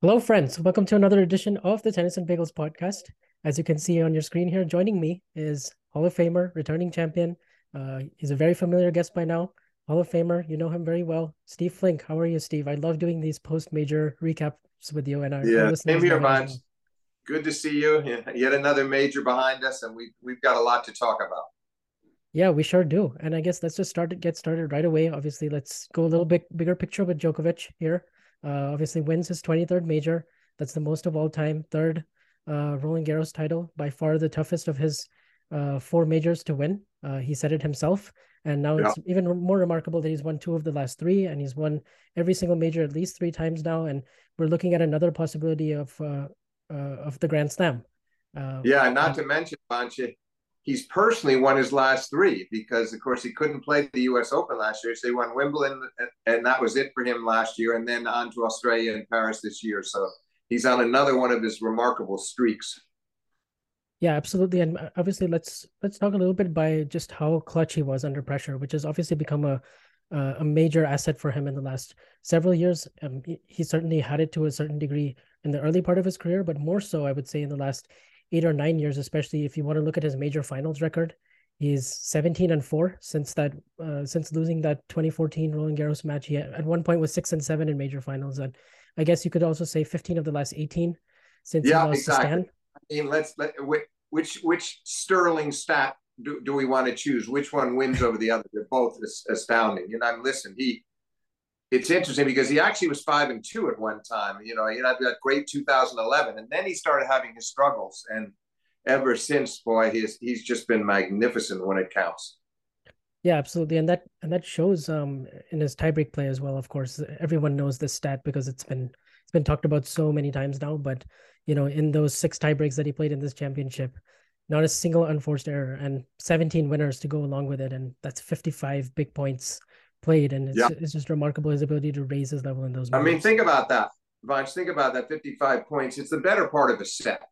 Hello, friends. Welcome to another edition of the Tennis and Bagels podcast. As you can see on your screen here, joining me is Hall of Famer, returning champion. Uh, he's a very familiar guest by now. Hall of Famer, you know him very well. Steve Flink. How are you, Steve? I love doing these post-major recaps with you. And our yeah, same here, Vansh. Good to see you. Yet another major behind us, and we we've got a lot to talk about. Yeah, we sure do. And I guess let's just start get started right away. Obviously, let's go a little bit bigger picture with Djokovic here. Uh, obviously wins his 23rd major. That's the most of all time. Third uh, Roland Garros title, by far the toughest of his uh, four majors to win. Uh, he said it himself. And now yeah. it's even more remarkable that he's won two of the last three, and he's won every single major at least three times now. And we're looking at another possibility of uh, uh, of the Grand Slam. Uh, yeah, not to mention, he's personally won his last three because, of course, he couldn't play the U.S. Open last year. So he won Wimbledon, and that was it for him last year, and then on to Australia and Paris this year. So he's on another one of his remarkable streaks. Yeah, absolutely, and uh, obviously, let's let's talk a little bit by just how clutch he was under pressure, which has obviously become a uh, a major asset for him in the last several years. Um, he, he certainly had it to a certain degree in the early part of his career, but more so, I would say, in the last eight or nine years, especially if you want to look at his major finals record. He's 17 and four since that uh, since losing that 2014 Roland Garros match. He at one point was six and seven in major finals, and I guess you could also say 15 of the last 18 since yeah, he lost exactly. to Stan. I mean, let's let which which sterling stat do, do we want to choose? Which one wins over the other? They're both astounding. And I'm listen, he it's interesting because he actually was five and two at one time. You know, he had that great 2011, and then he started having his struggles. And ever since, boy, he's he's just been magnificent when it counts. Yeah, absolutely, and that and that shows um in his tiebreak play as well. Of course, everyone knows this stat because it's been it's been talked about so many times now. But you know, in those six tiebreaks that he played in this championship, not a single unforced error, and 17 winners to go along with it, and that's 55 big points played, and it's, yeah. it's just remarkable his ability to raise his level in those. Moments. I mean, think about that, Vansh. Think about that. Fifty-five points. It's the better part of a set.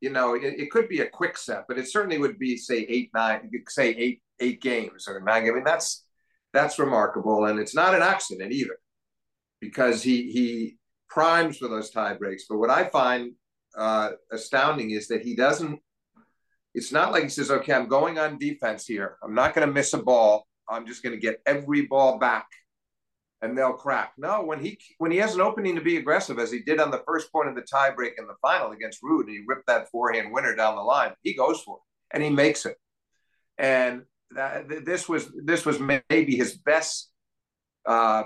You know, it, it, could be a quick set, but it certainly would be say eight, nine. You could say eight, eight games or nine. I mean, that's that's remarkable, and it's not an accident either, because he he primes for those tie breaks. But what I find uh, astounding is that he doesn't. It's not like he says, "Okay, I'm going on defense here. I'm not going to miss a ball." I'm just going to get every ball back and they'll crack. No, when he when he has an opening to be aggressive, as he did on the first point of the tiebreak in the final against Ruud, and he ripped that forehand winner down the line. He goes for it and he makes it. And that, this was this was maybe his best uh,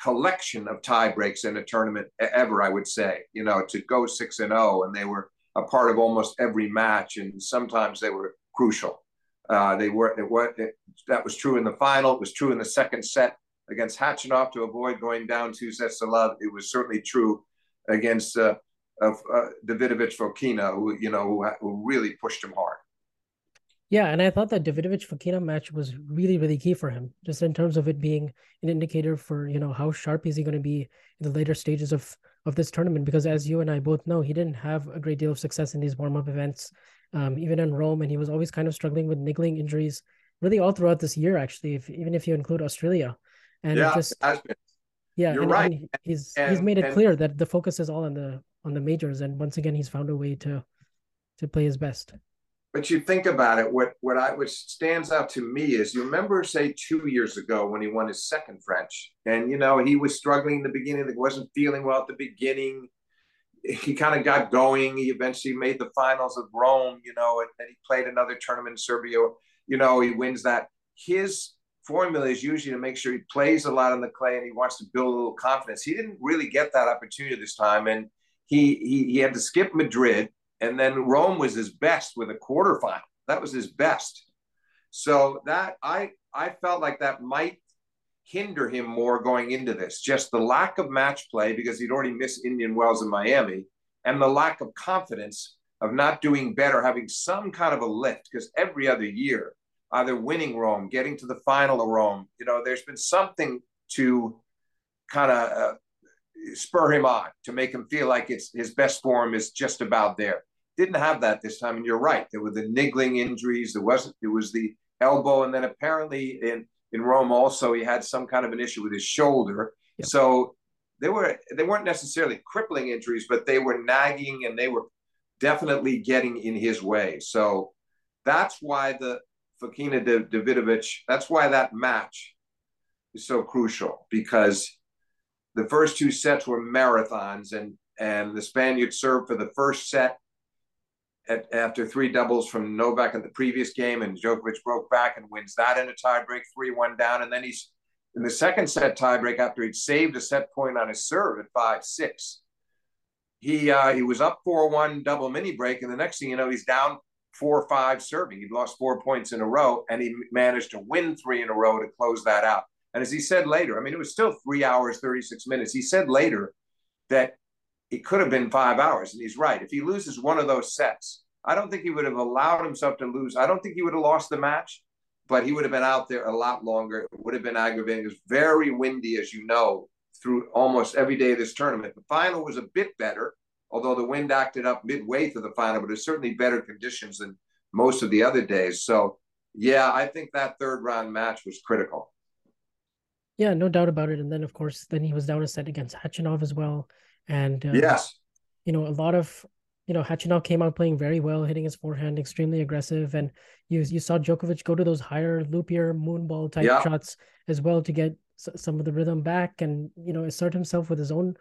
collection of tiebreaks in a tournament ever. I would say, you know, to go six and zero, oh, and they were a part of almost every match, and sometimes they were crucial. Uh, they were it, was, it, that was true in the final. It was true in the second set against Khachanov to avoid going down two sets to love. It was certainly true against uh, of uh, Davidovich Fokina, who you know who, who, really pushed him hard. Yeah, and I thought that Davidovich Fokina match was really really key for him, just in terms of it being an indicator for you know how sharp is he going to be in the later stages of of this tournament. Because as you and I both know, he didn't have a great deal of success in these warm up events um, even in Rome, and he was always kind of struggling with niggling injuries, really all throughout this year, actually, if, even if you include Australia. And yeah, just yeah, you're and, right. And he's and, he's made it clear that the focus is all on the on the majors, and once again, he's found a way to to play his best. but you think about it, what what I what stands out to me is you remember, say, two years ago when he won his second French, and you know he was struggling in the beginning, he wasn't feeling well at the beginning. He kind of got going. He eventually made the finals of Rome, you know, and then he played another tournament in Serbia. You know, he wins that. His formula is usually to make sure he plays a lot on the clay and he wants to build a little confidence. He didn't really get that opportunity this time, and he he, he had to skip Madrid and then Rome was his best with a quarterfinal. That was his best. So that I I felt like that might hinder him more going into this. Just the lack of match play because he'd already missed Indian Wells in Miami, and the lack of confidence of not doing better, having some kind of a lift. Because every other year, either winning Rome, getting to the final of Rome, you know, there's been something to kind of uh, spur him on to make him feel like it's his best form is just about there. Didn't have that this time, and you're right. There were the niggling injuries. There wasn't. It was the elbow, and then apparently in in Rome also he had some kind of an issue with his shoulder. Yep. So they were they weren't necessarily crippling injuries, but they were nagging and they were definitely getting in his way. So that's why the Fokina Davidovich. That's why that match is so crucial because the first two sets were marathons, and and the Spaniard served for the first set at, after three doubles from Novak in the previous game, and Djokovic broke back and wins that in a tiebreak, three-one down, and then he's in the second set tiebreak after he'd saved a set point on his serve at five-six. He uh, he was up four-one double mini break, and the next thing you know, he's down four-five serving. He'd lost four points in a row, and he managed to win three in a row to close that out. And as he said later, I mean, it was still three hours, 36 minutes. He said later that it could have been five hours. And he's right. If he loses one of those sets, I don't think he would have allowed himself to lose. I don't think he would have lost the match, but he would have been out there a lot longer. It would have been aggravating. It was very windy, as you know, through almost every day of this tournament. The final was a bit better, although the wind acted up midway through the final, but it's certainly better conditions than most of the other days. So, yeah, I think that third round match was critical. Yeah, no doubt about it. And then, of course, then he was down a set against Khachanov as well. And uh, yes, you know, a lot of you know, Khachanov came out playing very well, hitting his forehand, extremely aggressive, and you you saw Djokovic go to those higher loopier moonball type yeah. shots as well to get some of the rhythm back, and you know, assert himself with his own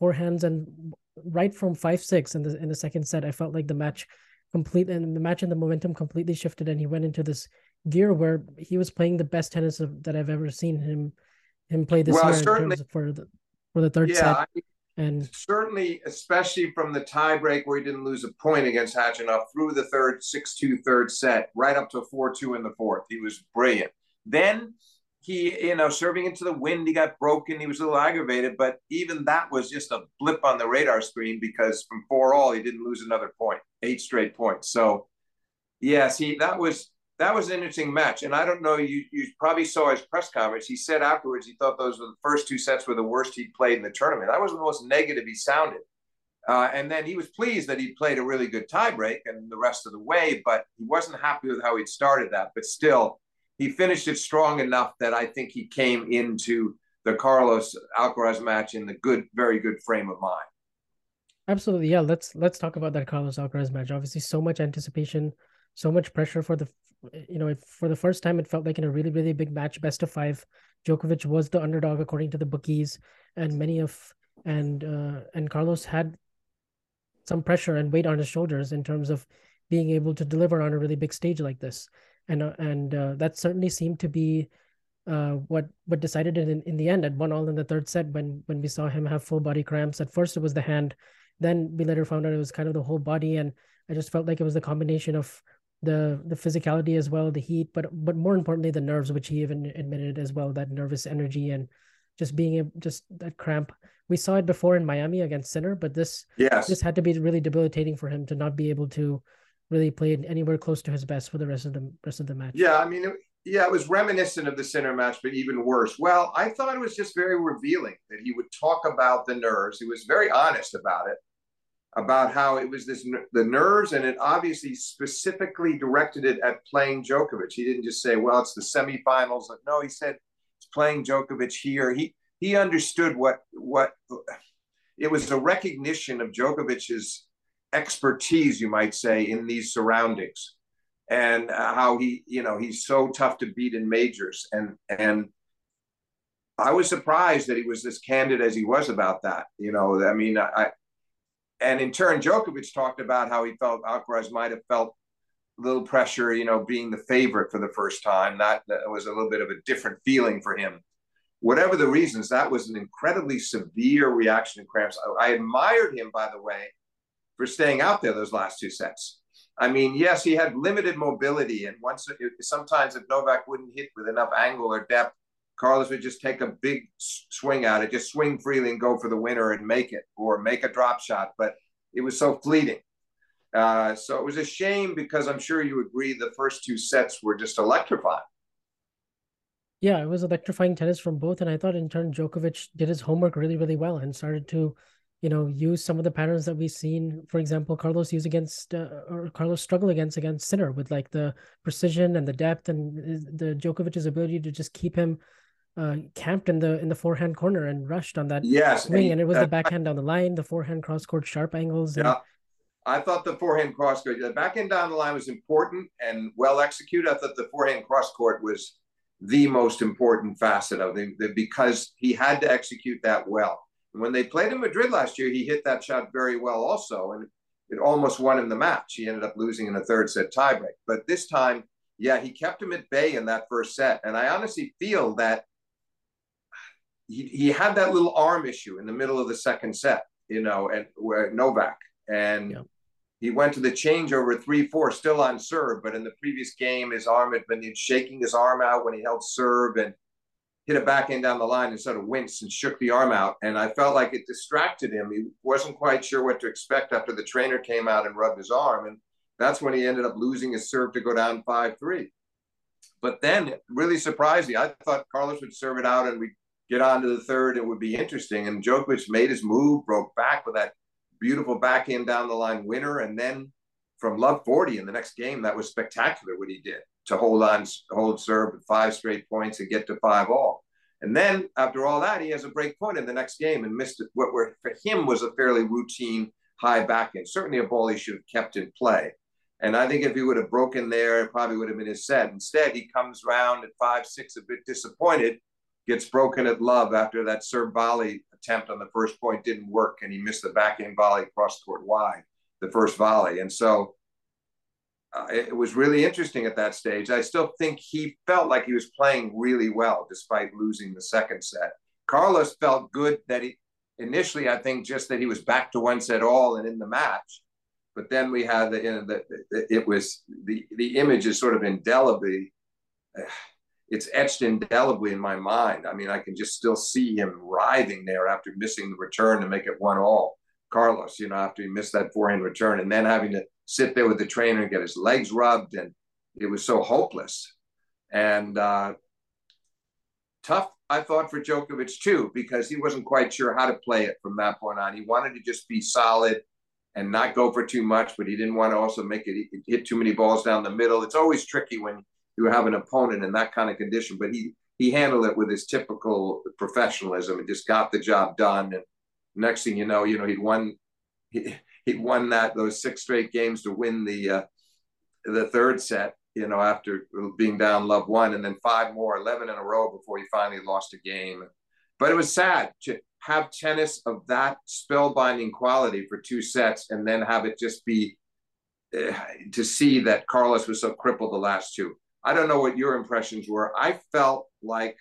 forehands. And right from five six in the in the second set, I felt like the match complete and the match and the momentum completely shifted, and he went into this gear where he was playing the best tennis of, that I've ever seen him him play this well, year for the for the third yeah, set. I, and certainly, especially from the tiebreak where he didn't lose a point against Khachanov through the third 6 2 third set, right up to 4 2 in the fourth. He was brilliant. Then he, you know, serving into the wind, he got broken. He was a little aggravated, but even that was just a blip on the radar screen because from four all, he didn't lose another point, eight straight points. So, yes, he that was that was an interesting match. And I don't know, you, you probably saw his press conference. He said afterwards he thought those were the first two sets were the worst he'd played in the tournament. That was the most negative he sounded. Uh, and then he was pleased that he played a really good tiebreak and the rest of the way, but he wasn't happy with how he'd started that. But still, he finished it strong enough that I think he came into the Carlos Alcaraz match in the good, very good frame of mind. Absolutely, yeah. Let's let's talk about that Carlos Alcaraz match. Obviously, so much anticipation, so much pressure for the you know, for the first time, it felt like in a really, really big match, best of five. Djokovic was the underdog according to the bookies, and many of and uh, and Carlos had some pressure and weight on his shoulders in terms of being able to deliver on a really big stage like this, and uh, and uh, that certainly seemed to be uh, what what decided it in, in the end at one all in the third set when when we saw him have full body cramps. At first, it was the hand, then we later found out it was kind of the whole body, and I just felt like it was the combination of the the physicality as well, the heat, but but more importantly the nerves, which he even admitted as well, that nervous energy and just being able just that cramp. We saw it before in Miami against Sinner, but this yes. this had to be really debilitating for him to not be able to really play anywhere close to his best for the rest of the rest of the match. Yeah, I mean, it, yeah, it was reminiscent of the Sinner match, but even worse. Well, I thought it was just very revealing that he would talk about the nerves. He was very honest about it about how it was this the nerves, and it obviously specifically directed it at playing Djokovic. He didn't just say, "Well, it's the semifinals." No, he said it's playing Djokovic here. He he understood what what it was a recognition of Djokovic's expertise, you might say, in these surroundings. and uh, how he, you know, he's so tough to beat in majors. And and I was surprised that he was as candid as he was about that. You know, I mean, I and in turn, Djokovic talked about how he felt Alcaraz might have felt a little pressure, you know, being the favorite for the first time. That, that was a little bit of a different feeling for him. Whatever the reasons, that was an incredibly severe reaction to cramps. I, I admired him, by the way, for staying out there those last two sets. I mean, yes, he had limited mobility, and once sometimes if Novak wouldn't hit with enough angle or depth, Carlos would just take a big swing at it, just swing freely and go for the winner and make it, or make a drop shot. But it was so fleeting. Uh, so it was a shame because I'm sure you agree the first two sets were just electrifying. Yeah, it was electrifying tennis from both, and I thought in turn Djokovic did his homework really, really well and started to you know, use some of the patterns that we've seen, for example, Carlos use against uh, or Carlos struggle against against Sinner with like the precision and the depth and the Djokovic's ability to just keep him uh, camped in the in the forehand corner and rushed on that yes, swing, and it was the backhand down the line, the forehand cross court sharp angles. And... Yeah, I thought the forehand cross court, the backhand down the line was important and well executed. I thought the forehand cross court was the most important facet of it because he had to execute that well when they played in Madrid last year, he hit that shot very well also, and it almost won him the match. He ended up losing in a third set tiebreak. But this time, yeah, he kept him at bay in that first set. And I honestly feel that he, he had that little arm issue in the middle of the second set, you know, and where Novak. And yeah. he went to the changeover 3 4, still on serve. But in the previous game, his arm had been shaking his arm out when he held serve. And hit a backhand down the line and sort of winced and shook the arm out. And I felt like it distracted him. He wasn't quite sure what to expect after the trainer came out and rubbed his arm. And that's when he ended up losing his serve to go down 5 3. But then, really surprised me. I thought Carlos would serve it out and we'd get on to the third. It would be interesting. And Djokovic made his move, broke back with that beautiful backhand down the line winner. And then from love 40 in the next game, that was spectacular what he did to hold on, hold serve at five straight points and get to five all. And then after all that, he has a break point in the next game and missed what were for him was a fairly routine high backhand. Certainly a ball he should have kept in play. And I think if he would have broken there, it probably would have been his set. Instead, he comes round at five six, a bit disappointed, gets broken at love after that serve volley attempt on the first point didn't work, and he missed the backhand volley cross court wide, the first volley. And so uh, it was really interesting at that stage. I still think he felt like he was playing really well despite losing the second set. Carlos felt good that he initially, I think, just that he was back to one set all and in the match. But then we had the, you know, the, the it was the the image is sort of indelibly, it's etched indelibly in my mind. I mean, I can just still see him writhing there after missing the return to make it one all. Carlos, you know, after he missed that forehand return and then having to sit there with the trainer and get his legs rubbed, and it was so hopeless. And uh, tough, I thought, for Djokovic too, because he wasn't quite sure how to play it from that point on. He wanted to just be solid and not go for too much, but he didn't want to also make it hit too many balls down the middle. It's always tricky when you have an opponent in that kind of condition, but he he handled it with his typical professionalism and just got the job done. And next thing you know, you know, he'd won he, he won that those six straight games to win the uh, the third set. You know, after being down love one, and then five more, eleven in a row before he finally lost a game. But it was sad to have tennis of that spellbinding quality for two sets, and then have it just be uh, to see that Carlos was so crippled the last two. I don't know what your impressions were. I felt like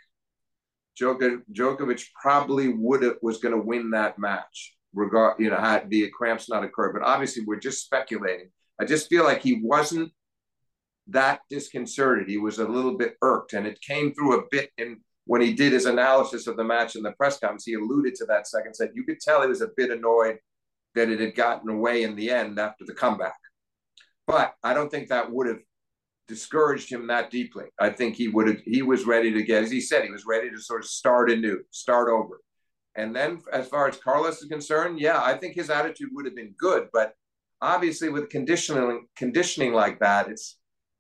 Djokovic probably would have was going to win that match regard, you know, had the cramps not occurred. But obviously, we're just speculating. I just feel like he wasn't that disconcerted. He was a little bit irked, and it came through a bit in when he did his analysis of the match in the press conference. He alluded to that second set. You could tell he was a bit annoyed that it had gotten away in the end after the comeback. But I don't think that would have discouraged him that deeply. I think he would have. He was ready to get, as he said, he was ready to sort of start anew, start over. And then, as far as Carlos is concerned, yeah, I think his attitude would have been good. But obviously, with conditioning conditioning like that, it's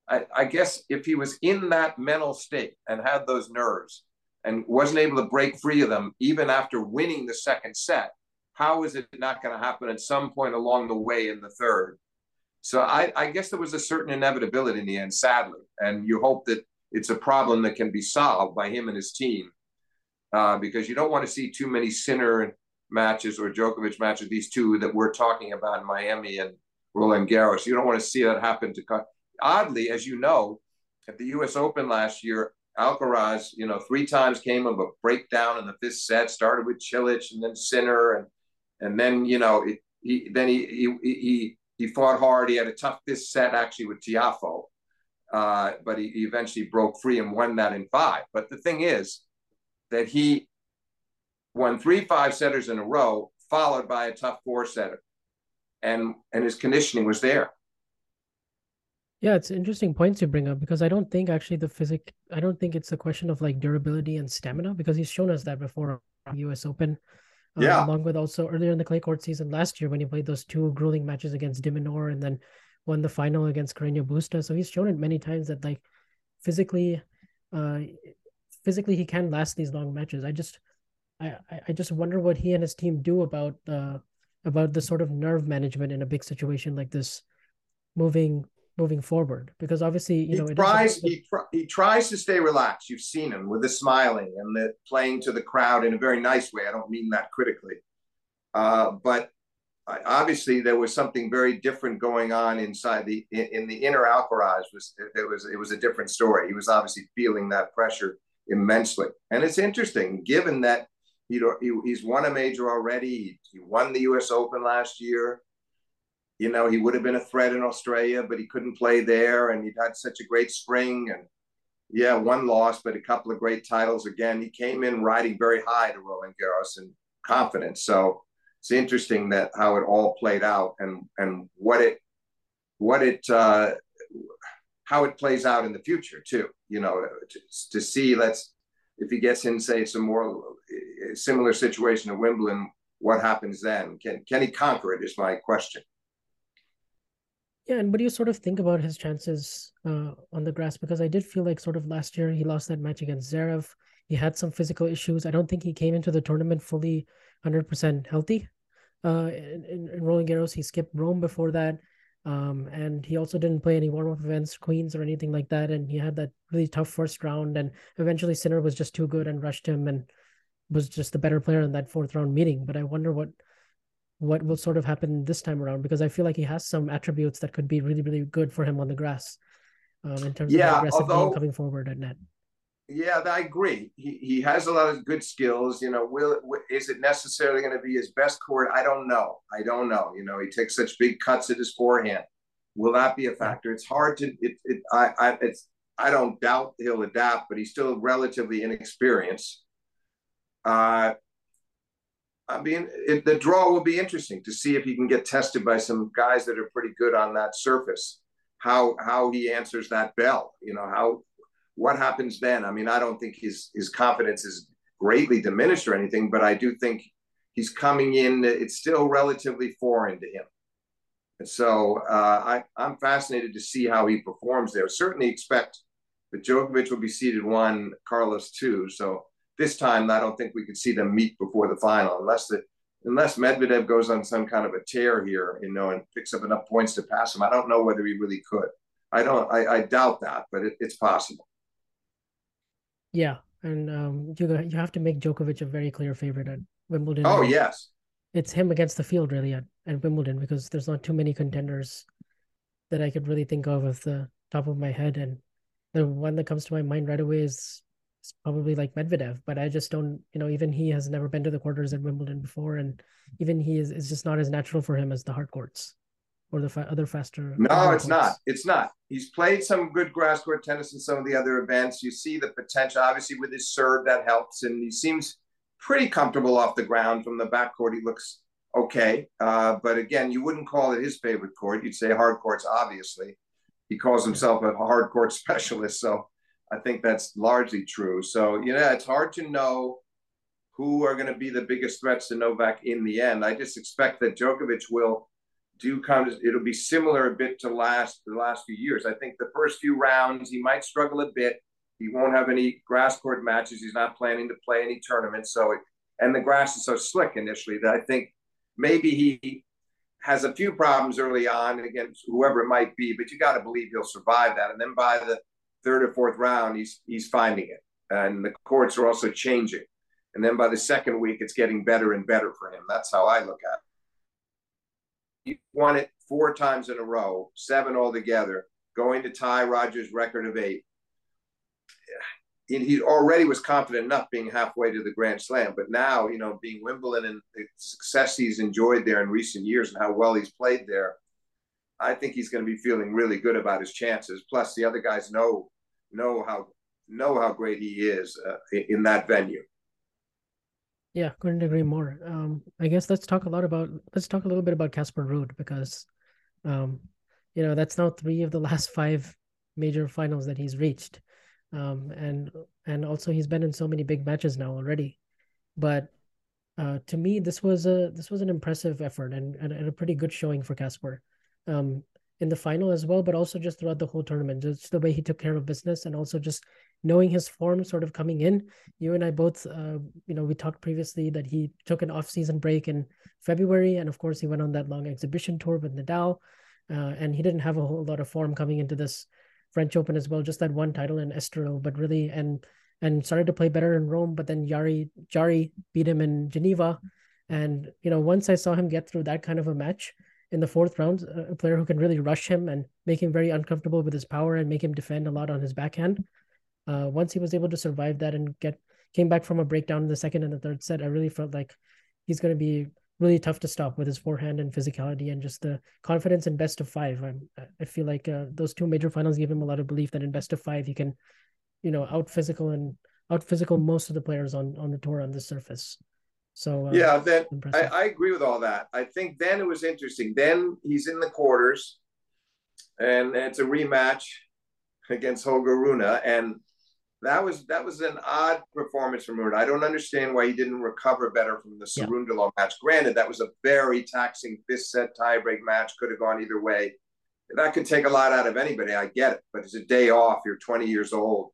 I, I, guess if he was in that mental state and had those nerves and wasn't able to break free of them, even after winning the second set, how is it not going to happen at some point along the way in the third? So I, I guess there was a certain inevitability in the end, sadly, and you hope that it's a problem that can be solved by him and his team, uh, because you don't want to see too many Sinner matches or Djokovic matches. These two that we're talking about in Miami and Roland Garros. You don't want to see that happen to. Oddly, as you know, at the U.S. Open last year, Alcaraz, you know, three times came of a breakdown in the fifth set. Started with Cilic and then Sinner, and and then you know it, he then he he he he fought hard. He had a tough fifth set actually with Tiafoe, uh, but he, he eventually broke free and won that in five. But the thing is that he won three five setters in a row, followed by a tough four setter, and and his conditioning was there. Yeah, it's interesting points you bring up because I don't think actually the physic I don't think it's a question of like durability and stamina because he's shown us that before US Open. Um, yeah. Along with also earlier in the clay court season last year when he played those two grueling matches against de Minaur and then won the final against Carreño Busta. So he's shown it many times that like physically uh physically he can last these long matches. I just I I just wonder what he and his team do about uh about the sort of nerve management in a big situation like this moving moving forward because obviously you know he tries he, tr- he tries to stay relaxed. You've seen him with the smiling and the playing to the crowd in a very nice way. I don't mean that critically. Uh, but obviously there was something very different going on inside the in, in the inner alcaraz was it was it was a different story. He was obviously feeling that pressure immensely. And it's interesting given that he, he's won a major already. He, he won the us open last year you know, he would have been a threat in Australia, but he couldn't play there. And he'd had such a great spring. And yeah, one loss, but a couple of great titles again. He came in riding very high to Roland Garros and confidence. So it's interesting that how it all played out and and what it what it uh, how it plays out in the future too. You know, to, to see let's if he gets in say some more similar situation at Wimbledon, what happens then? Can can he conquer it? Is my question. Yeah, and what do you sort of think about his chances uh, on the grass? Because I did feel like sort of last year he lost that match against Zverev. He had some physical issues. I don't think he came into the tournament fully 100% healthy. Uh, in, in Roland Garros, he skipped Rome before that. Um, and he also didn't play any warm-up events, Queens or anything like that. And he had that really tough first round. And eventually Sinner was just too good and rushed him and was just the better player in that fourth round meeting. But I wonder what what will sort of happen this time around because I feel like he has some attributes that could be really, really good for him on the grass um, in terms yeah, of aggressive although, coming forward at net. Yeah, I agree. He, he has a lot of good skills. You know, will, is it necessarily going to be his best court? I don't know. I don't know. You know, he takes such big cuts at his forehand. Will that be a factor? It's hard to. It, it I, I it's I don't doubt he'll adapt, but he's still relatively inexperienced. Uh, I mean, it, the draw will be interesting to see if he can get tested by some guys that are pretty good on that surface. How how he answers that bell, you know, how what happens then? I mean, I don't think his his confidence is greatly diminished or anything, but I do think he's coming in. It's still relatively foreign to him, and so uh, I I'm fascinated to see how he performs there. Certainly expect that Djokovic will be seeded one, Carlos two. So this time, I don't think we could see them meet before the final, unless the unless Medvedev goes on some kind of a tear here, you know, and picks up enough points to pass him. I don't know whether he really could. I don't. I, I doubt that, but it, it's possible. Yeah, and um, you you have to make Djokovic a very clear favorite at Wimbledon. Oh yes, it's him against the field really at, at Wimbledon because there's not too many contenders that I could really think of off the top of my head, and the one that comes to my mind right away is it's probably like Medvedev, but I just don't, you know, even he has never been to the quarters at Wimbledon before, and even he is it's just not as natural for him as the hard courts or the fa- other faster. No, it's courts. not. It's not. He's played some good grass court tennis in some of the other events. You see the potential, obviously, with his serve that helps, and he seems pretty comfortable off the ground from the back court. He looks okay, uh, but again, you wouldn't call it his favorite court. You'd say hard courts, obviously. He calls himself a hard court specialist, so I think that's largely true. So, you know, it's hard to know who are going to be the biggest threats to Novak in the end. I just expect that Djokovic will do of, it'll be similar a bit to last the last few years. I think the first few rounds he might struggle a bit. He won't have any grass court matches. He's not planning to play any tournaments. So, it, and the grass is so slick initially that I think maybe he has a few problems early on against whoever it might be, but you got to believe he'll survive that. And then by the third or fourth round, he's he's finding it, and the courts are also changing. And then by the second week, it's getting better and better for him. That's how I look at it. He won it four times in a row, seven altogether, going to tie Rogers' record of eight. He already was confident enough being halfway to the Grand Slam, but now, you know, being Wimbledon and the success he's enjoyed there in recent years and how well he's played there, I think he's going to be feeling really good about his chances. Plus, the other guys know know how know how great he is uh, in that venue. Yeah, couldn't agree more. Um, I guess let's talk a lot about let's talk a little bit about Casper Ruud because, um, you know, that's now three of the last five major finals that he's reached, um, and and also he's been in so many big matches now already. But uh, to me, this was a this was an impressive effort and and, a pretty good showing for Casper. Um, in the final as well, but also just throughout the whole tournament, just the way he took care of business and also just knowing his form sort of coming in. You and I both, uh, you know, we talked previously that he took an off-season break in February, and of course he went on that long exhibition tour with Nadal, uh, and he didn't have a whole lot of form coming into this French Open as well. Just that one title in Estoril, but really and and started to play better in Rome. But then Yari Jarry beat him in Geneva, and you know once I saw him get through that kind of a match in the fourth round, a player who can really rush him and make him very uncomfortable with his power and make him defend a lot on his backhand. Uh, once he was able to survive that and get came back from a breakdown in the second and the third set, I really felt like he's going to be really tough to stop with his forehand and physicality and just the confidence in best of five. I'm, I feel like uh, those two major finals give him a lot of belief that in best of five he can, you know, out physical and out physical most of the players on on the tour on this surface. So uh, yeah, then I, I, agree with all that. I think then it was interesting. Then he's in the quarters, and it's a rematch against Holger Rune, and that was that was an odd performance from Rune. I don't understand why he didn't recover better from the Cerundolo yeah. match. Granted, that was a very taxing fifth set tiebreak match. Could have gone either way. That could take a lot out of anybody. I get it, but it's a day off. You're 20 years old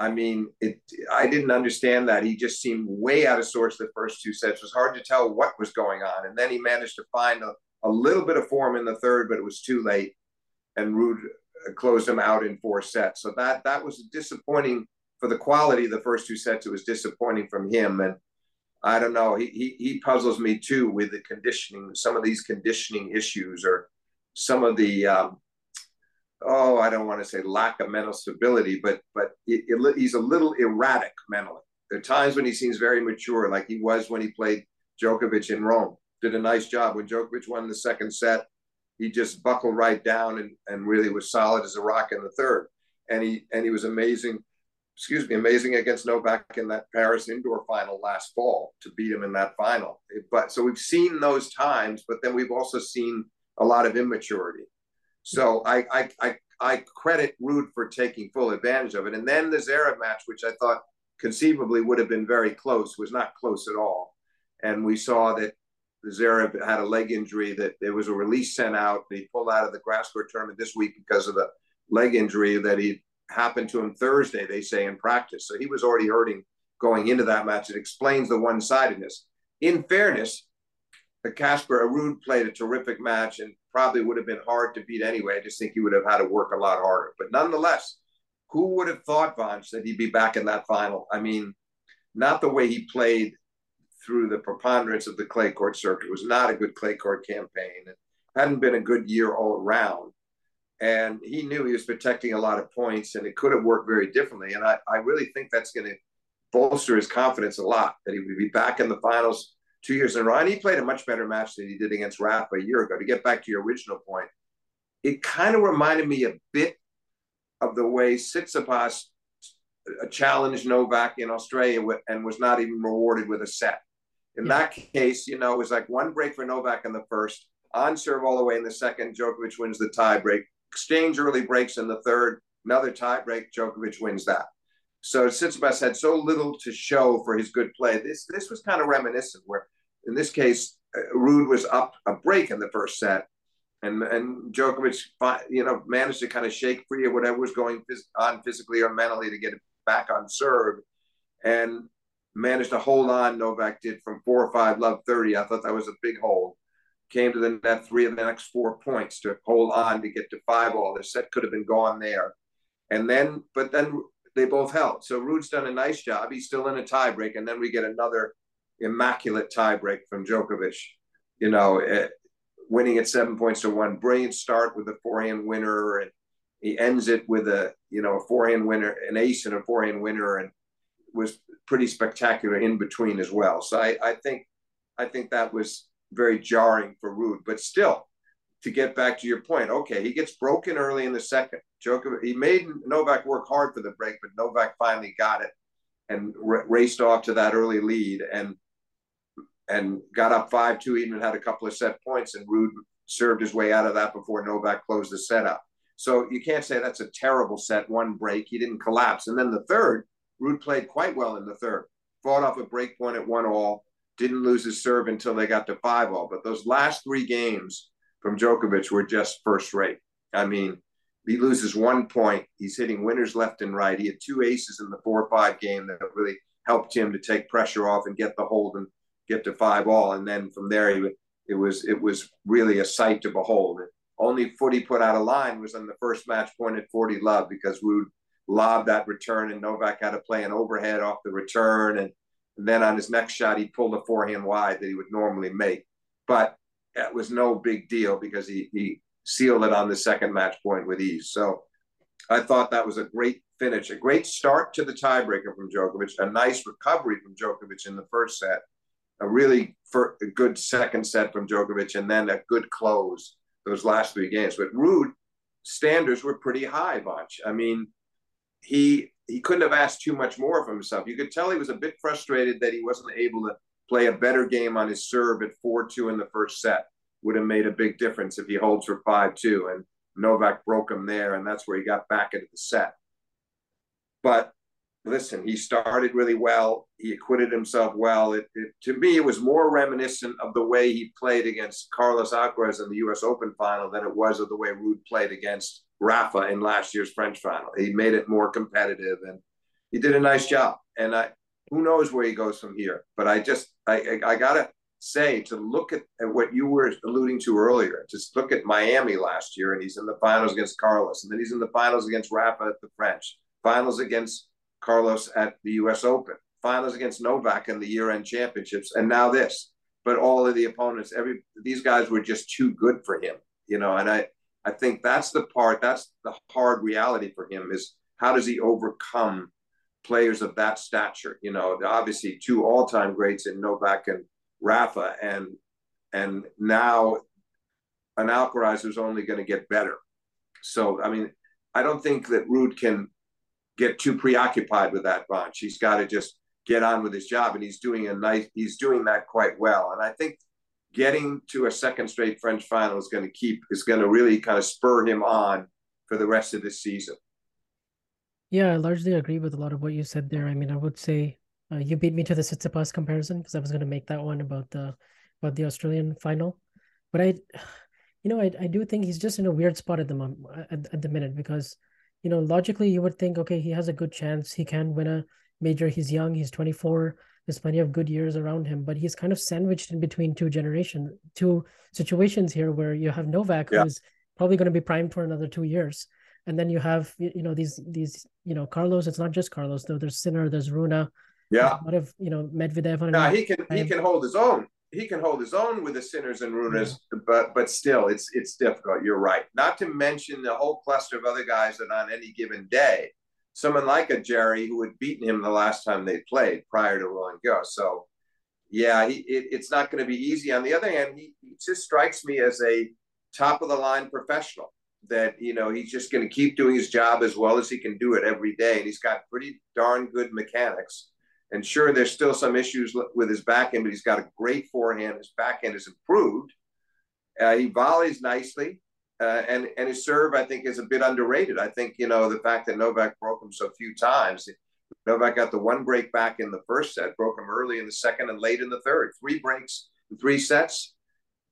I mean, it. I didn't understand that. He just seemed way out of sorts the first two sets. It was hard to tell what was going on, and then he managed to find a, a little bit of form in the third, but it was too late, and Ruud uh, closed him out in four sets. So that that was disappointing for the quality of the first two sets. It was disappointing from him, and I don't know. He he, he puzzles me too with the conditioning. Some of these conditioning issues, or some of the um, oh, I don't want to say lack of mental stability, but but it, it, he's a little erratic mentally. There are times when he seems very mature, like he was when he played Djokovic in Rome. Did a nice job when Djokovic won the second set. He just buckled right down and, and really was solid as a rock in the third. And he and he was amazing, excuse me, amazing against Novak in that Paris indoor final last fall to beat him in that final. But so we've seen those times, but then we've also seen a lot of immaturity. So I, I, I, I credit Ruud for taking full advantage of it. And then the Zverev match, which I thought conceivably would have been very close, was not close at all. And we saw that Zverev had a leg injury, that there was a release sent out. He pulled out of the grass court tournament this week because of the leg injury that he happened to him Thursday, they say, in practice. So he was already hurting going into that match. It explains the one sidedness. In fairness, the Casper Ruud played a terrific match and probably would have been hard to beat anyway. I just think he would have had to work a lot harder. But nonetheless, who would have thought, Vansh, that he'd be back in that final? I mean, not the way he played through the preponderance of the clay court circuit. It was not a good clay court campaign. It hadn't been a good year all around. And he knew he was protecting a lot of points and it could have worked very differently. And I, I really think that's going to bolster his confidence a lot that he would be back in the finals two years in a row. And he played a much better match than he did against Rafa a year ago. To get back to your original point, it kind of reminded me a bit of the way Tsitsipas uh, challenged Novak in Australia and was not even rewarded with a set. In yeah. that case, you know, it was like one break for Novak in the first, on serve all the way in the second. Djokovic wins the tie break. Exchange early breaks in the third. Another tie break. Djokovic wins that. So Tsitsipas had so little to show for his good play. This this was kind of reminiscent, where in this case, uh, Ruud was up a break in the first set, and and Djokovic, you know, managed to kind of shake free of whatever was going on physically or mentally to get it back on serve, and managed to hold on. Novak did from four or five, love thirty. I thought that was a big hold came to the net three of the next four points to hold on to get to five all. The set could have been gone there. And then, but then they both held. So Ruud's done a nice job. He's still in a tiebreak. And then we get another immaculate tiebreak from Djokovic, you know, uh, winning at seven points to one. Brilliant start with a forehand winner. And he ends it with a, you know, a forehand winner, an ace and a forehand winner. And was pretty spectacular in between as well. So I, I think, I think that was very jarring for Ruud. But still, to get back to your point, okay, he gets broken early in the second. Djokovic, he made Novak work hard for the break, but Novak finally got it and r- raced off to that early lead and and got up five two, even had a couple of set points, and Ruud served his way out of that before Novak closed the set up. So you can't say that's a terrible set, one break. He didn't collapse. And then the third, Ruud played quite well in the third. Fought off a break point at one all, didn't lose his serve until they got to five all. But those last three games from Djokovic were just first rate. I mean, he loses one point. He's hitting winners left and right. He had two aces in the four five game that really helped him to take pressure off and get the hold and get to five all. And then from there, he, it was it was really a sight to behold. Only foot he put out of line was on the first match point at 40 love because Ruud lobbed that return and Novak had to play an overhead off the return. And, and then on his next shot, he pulled a forehand wide that he would normally make. But that was no big deal because he, he sealed it on the second match point with ease. So I thought that was a great finish, a great start to the tiebreaker from Djokovic, a nice recovery from Djokovic in the first set, a really a good second set from Djokovic, and then a good close those last three games. But Ruud standards were pretty high, Vansh. I mean, he he couldn't have asked too much more of himself. You could tell he was a bit frustrated that he wasn't able to play a better game on his serve at 4-2 in the first set. Would have made a big difference if he holds for 5-2 and Novak broke him there and that's where he got back into the set. But listen, he started really well. He acquitted himself well. It, it, to me, it was more reminiscent of the way he played against Carlos Alcaraz in the U.S. Open final than it was of the way Ruud played against Rafa in last year's French final. He made it more competitive, and he did a nice job. And I, who knows where he goes from here? But I just, I, I, I gotta say to look at, at what you were alluding to earlier. Just look at Miami last year, and he's in the finals against Carlos, and then he's in the finals against Rafa at the French, finals against Carlos at the U.S. Open, finals against Novak in the year-end championships, and now this. But all of the opponents, every these guys were just too good for him, you know. And I, I think that's the part, that's the hard reality for him is how does he overcome players of that stature? You know, obviously two all-time greats in Novak and Rafa, and and now an Alcaraz who's only going to get better. So, I mean, I don't think that Ruud can get too preoccupied with that bunch. He's got to just get on with his job, and he's doing a nice. He's doing that quite well, and I think getting to a second straight French final is going to keep is going to really kind of spur him on for the rest of this season. Yeah, I largely agree with a lot of what you said there. I mean, I would say uh, you beat me to the Tsitsipas comparison because I was going to make that one about the about the Australian final, but I, you know, I, I do think he's just in a weird spot at the moment at, at the minute because, you know, logically you would think okay he has a good chance he can win a major. He's young. He's twenty four there's plenty of good years around him, but he's kind of sandwiched in between two generation, two situations here where you have Novak, yeah. who's probably going to be primed for another two years, and then you have you know these these you know Carlos. It's not just Carlos though. There's Sinner, there's Rune. Yeah. What if you know Medvedev? On yeah, he can he can hold his own. He can hold his own with the Sinners and Runes, yeah. but but still, it's it's difficult. You're right. Not to mention the whole cluster of other guys that on any given day someone like a Jarry who had beaten him the last time they played prior to Roland Garros. So, yeah, he, it, it's not going to be easy. On the other hand, he, he just strikes me as a top of the line professional that, you know, he's just going to keep doing his job as well as he can do it every day. And he's got pretty darn good mechanics. And sure, there's still some issues with his backhand, but he's got a great forehand. His backhand has improved. Uh, he volleys nicely. Uh, and and his serve, I think, is a bit underrated. I think you know the fact that Novak broke him so few times. Novak got the one break back in the first set, broke him early in the second and late in the third. Three breaks, three sets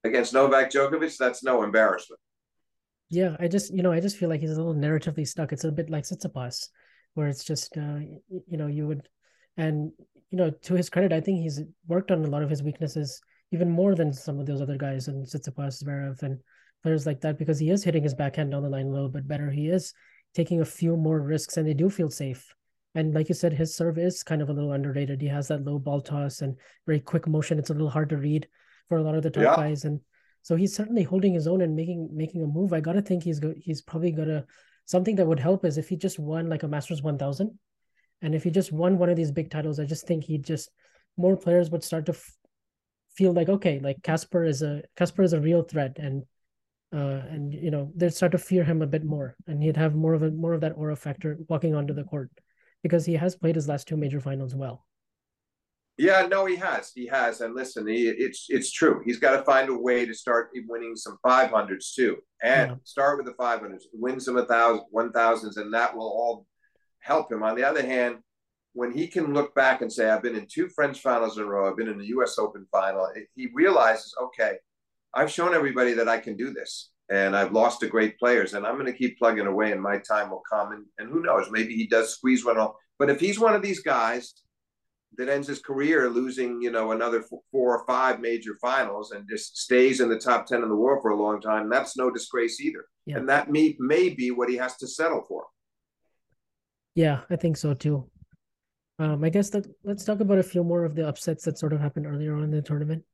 against Novak Djokovic. That's no embarrassment. Yeah, I just you know I just feel like he's a little narratively stuck. It's a bit like Tsitsipas, where it's just uh, you know you would, and you know to his credit, I think he's worked on a lot of his weaknesses even more than some of those other guys and Tsitsipas, Zverev, and players like that because he is hitting his backhand down the line a little bit better. He is taking a few more risks and they do feel safe. And like you said, his serve is kind of a little underrated. He has that low ball toss and very quick motion. It's a little hard to read for a lot of the top yeah. guys. And so he's certainly holding his own and making making a move. I gotta think he's go, he's probably gonna something that would help is if he just won like a Masters 1000, and if he just won one of these big titles, I just think he'd just more players would start to f- feel like okay, like Casper is a Casper is a real threat, and uh, and you know they'd start to fear him a bit more, and he'd have more of a more of that aura factor walking onto the court because he has played his last two major finals well. Yeah, no, he has. He has. And listen, he, it's it's true. He's got to find a way to start winning some 500s too. And yeah. start with the 500s, win some 1,000, 1,000s, and that will all help him. On the other hand, when he can look back and say, I've been in two French finals in a row, I've been in the US Open final, he realizes, okay, I've shown everybody that I can do this. And I've lost to great players, and I'm going to keep plugging away, and my time will come. And, and who knows, maybe he does squeeze one off. But if he's one of these guys that ends his career losing, you know, another four or five major finals and just stays in the top 10 in the world for a long time, that's no disgrace either. Yeah. And that may, may be what he has to settle for. Yeah, I think so too. Um, I guess that let's talk about a few more of the upsets that sort of happened earlier on in the tournament.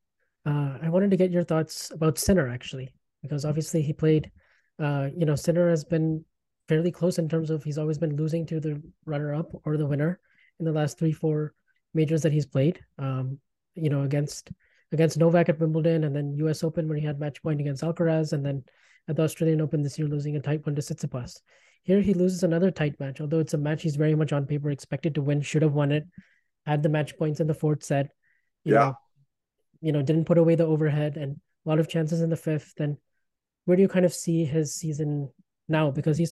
Uh, I wanted to get your thoughts about Sinner actually, because obviously he played, uh, you know, Sinner has been fairly close in terms of he's always been losing to the runner up or the winner in the last three, four majors that he's played. Um, you know, against against Novak at Wimbledon, and then U.S. Open where he had match point against Alcaraz, and then at the Australian Open this year losing a tight one to Tsitsipas. Here he loses another tight match, although it's a match he's very much on paper expected to win, should have won it, had the match points in the fourth set. You yeah. Know, you know, didn't put away the overhead and a lot of chances in the fifth. And where do you kind of see his season now? Because he's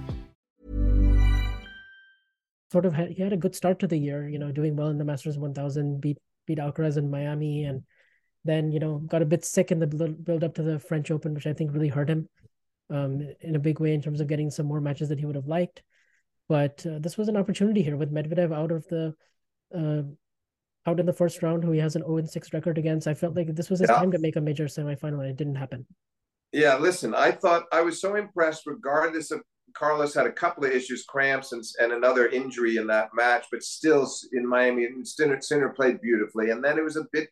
Sort of, had, he had a good start to the year, you know, doing well in the Masters 1000, beat beat Alcaraz in Miami, and then you know got a bit sick in the build up to the French Open, which I think really hurt him um, in a big way in terms of getting some more matches that he would have liked. But uh, this was an opportunity here with Medvedev out of the uh, out in the first round, who he has an 0 6 record against. I felt like this was his yeah. time to make a major semifinal, and it didn't happen. Yeah, listen, I thought I was so impressed, regardless of Carlos had a couple of issues, cramps, and, and another injury in that match, but still in Miami, Sinner, Sinner played beautifully. And then it was a bit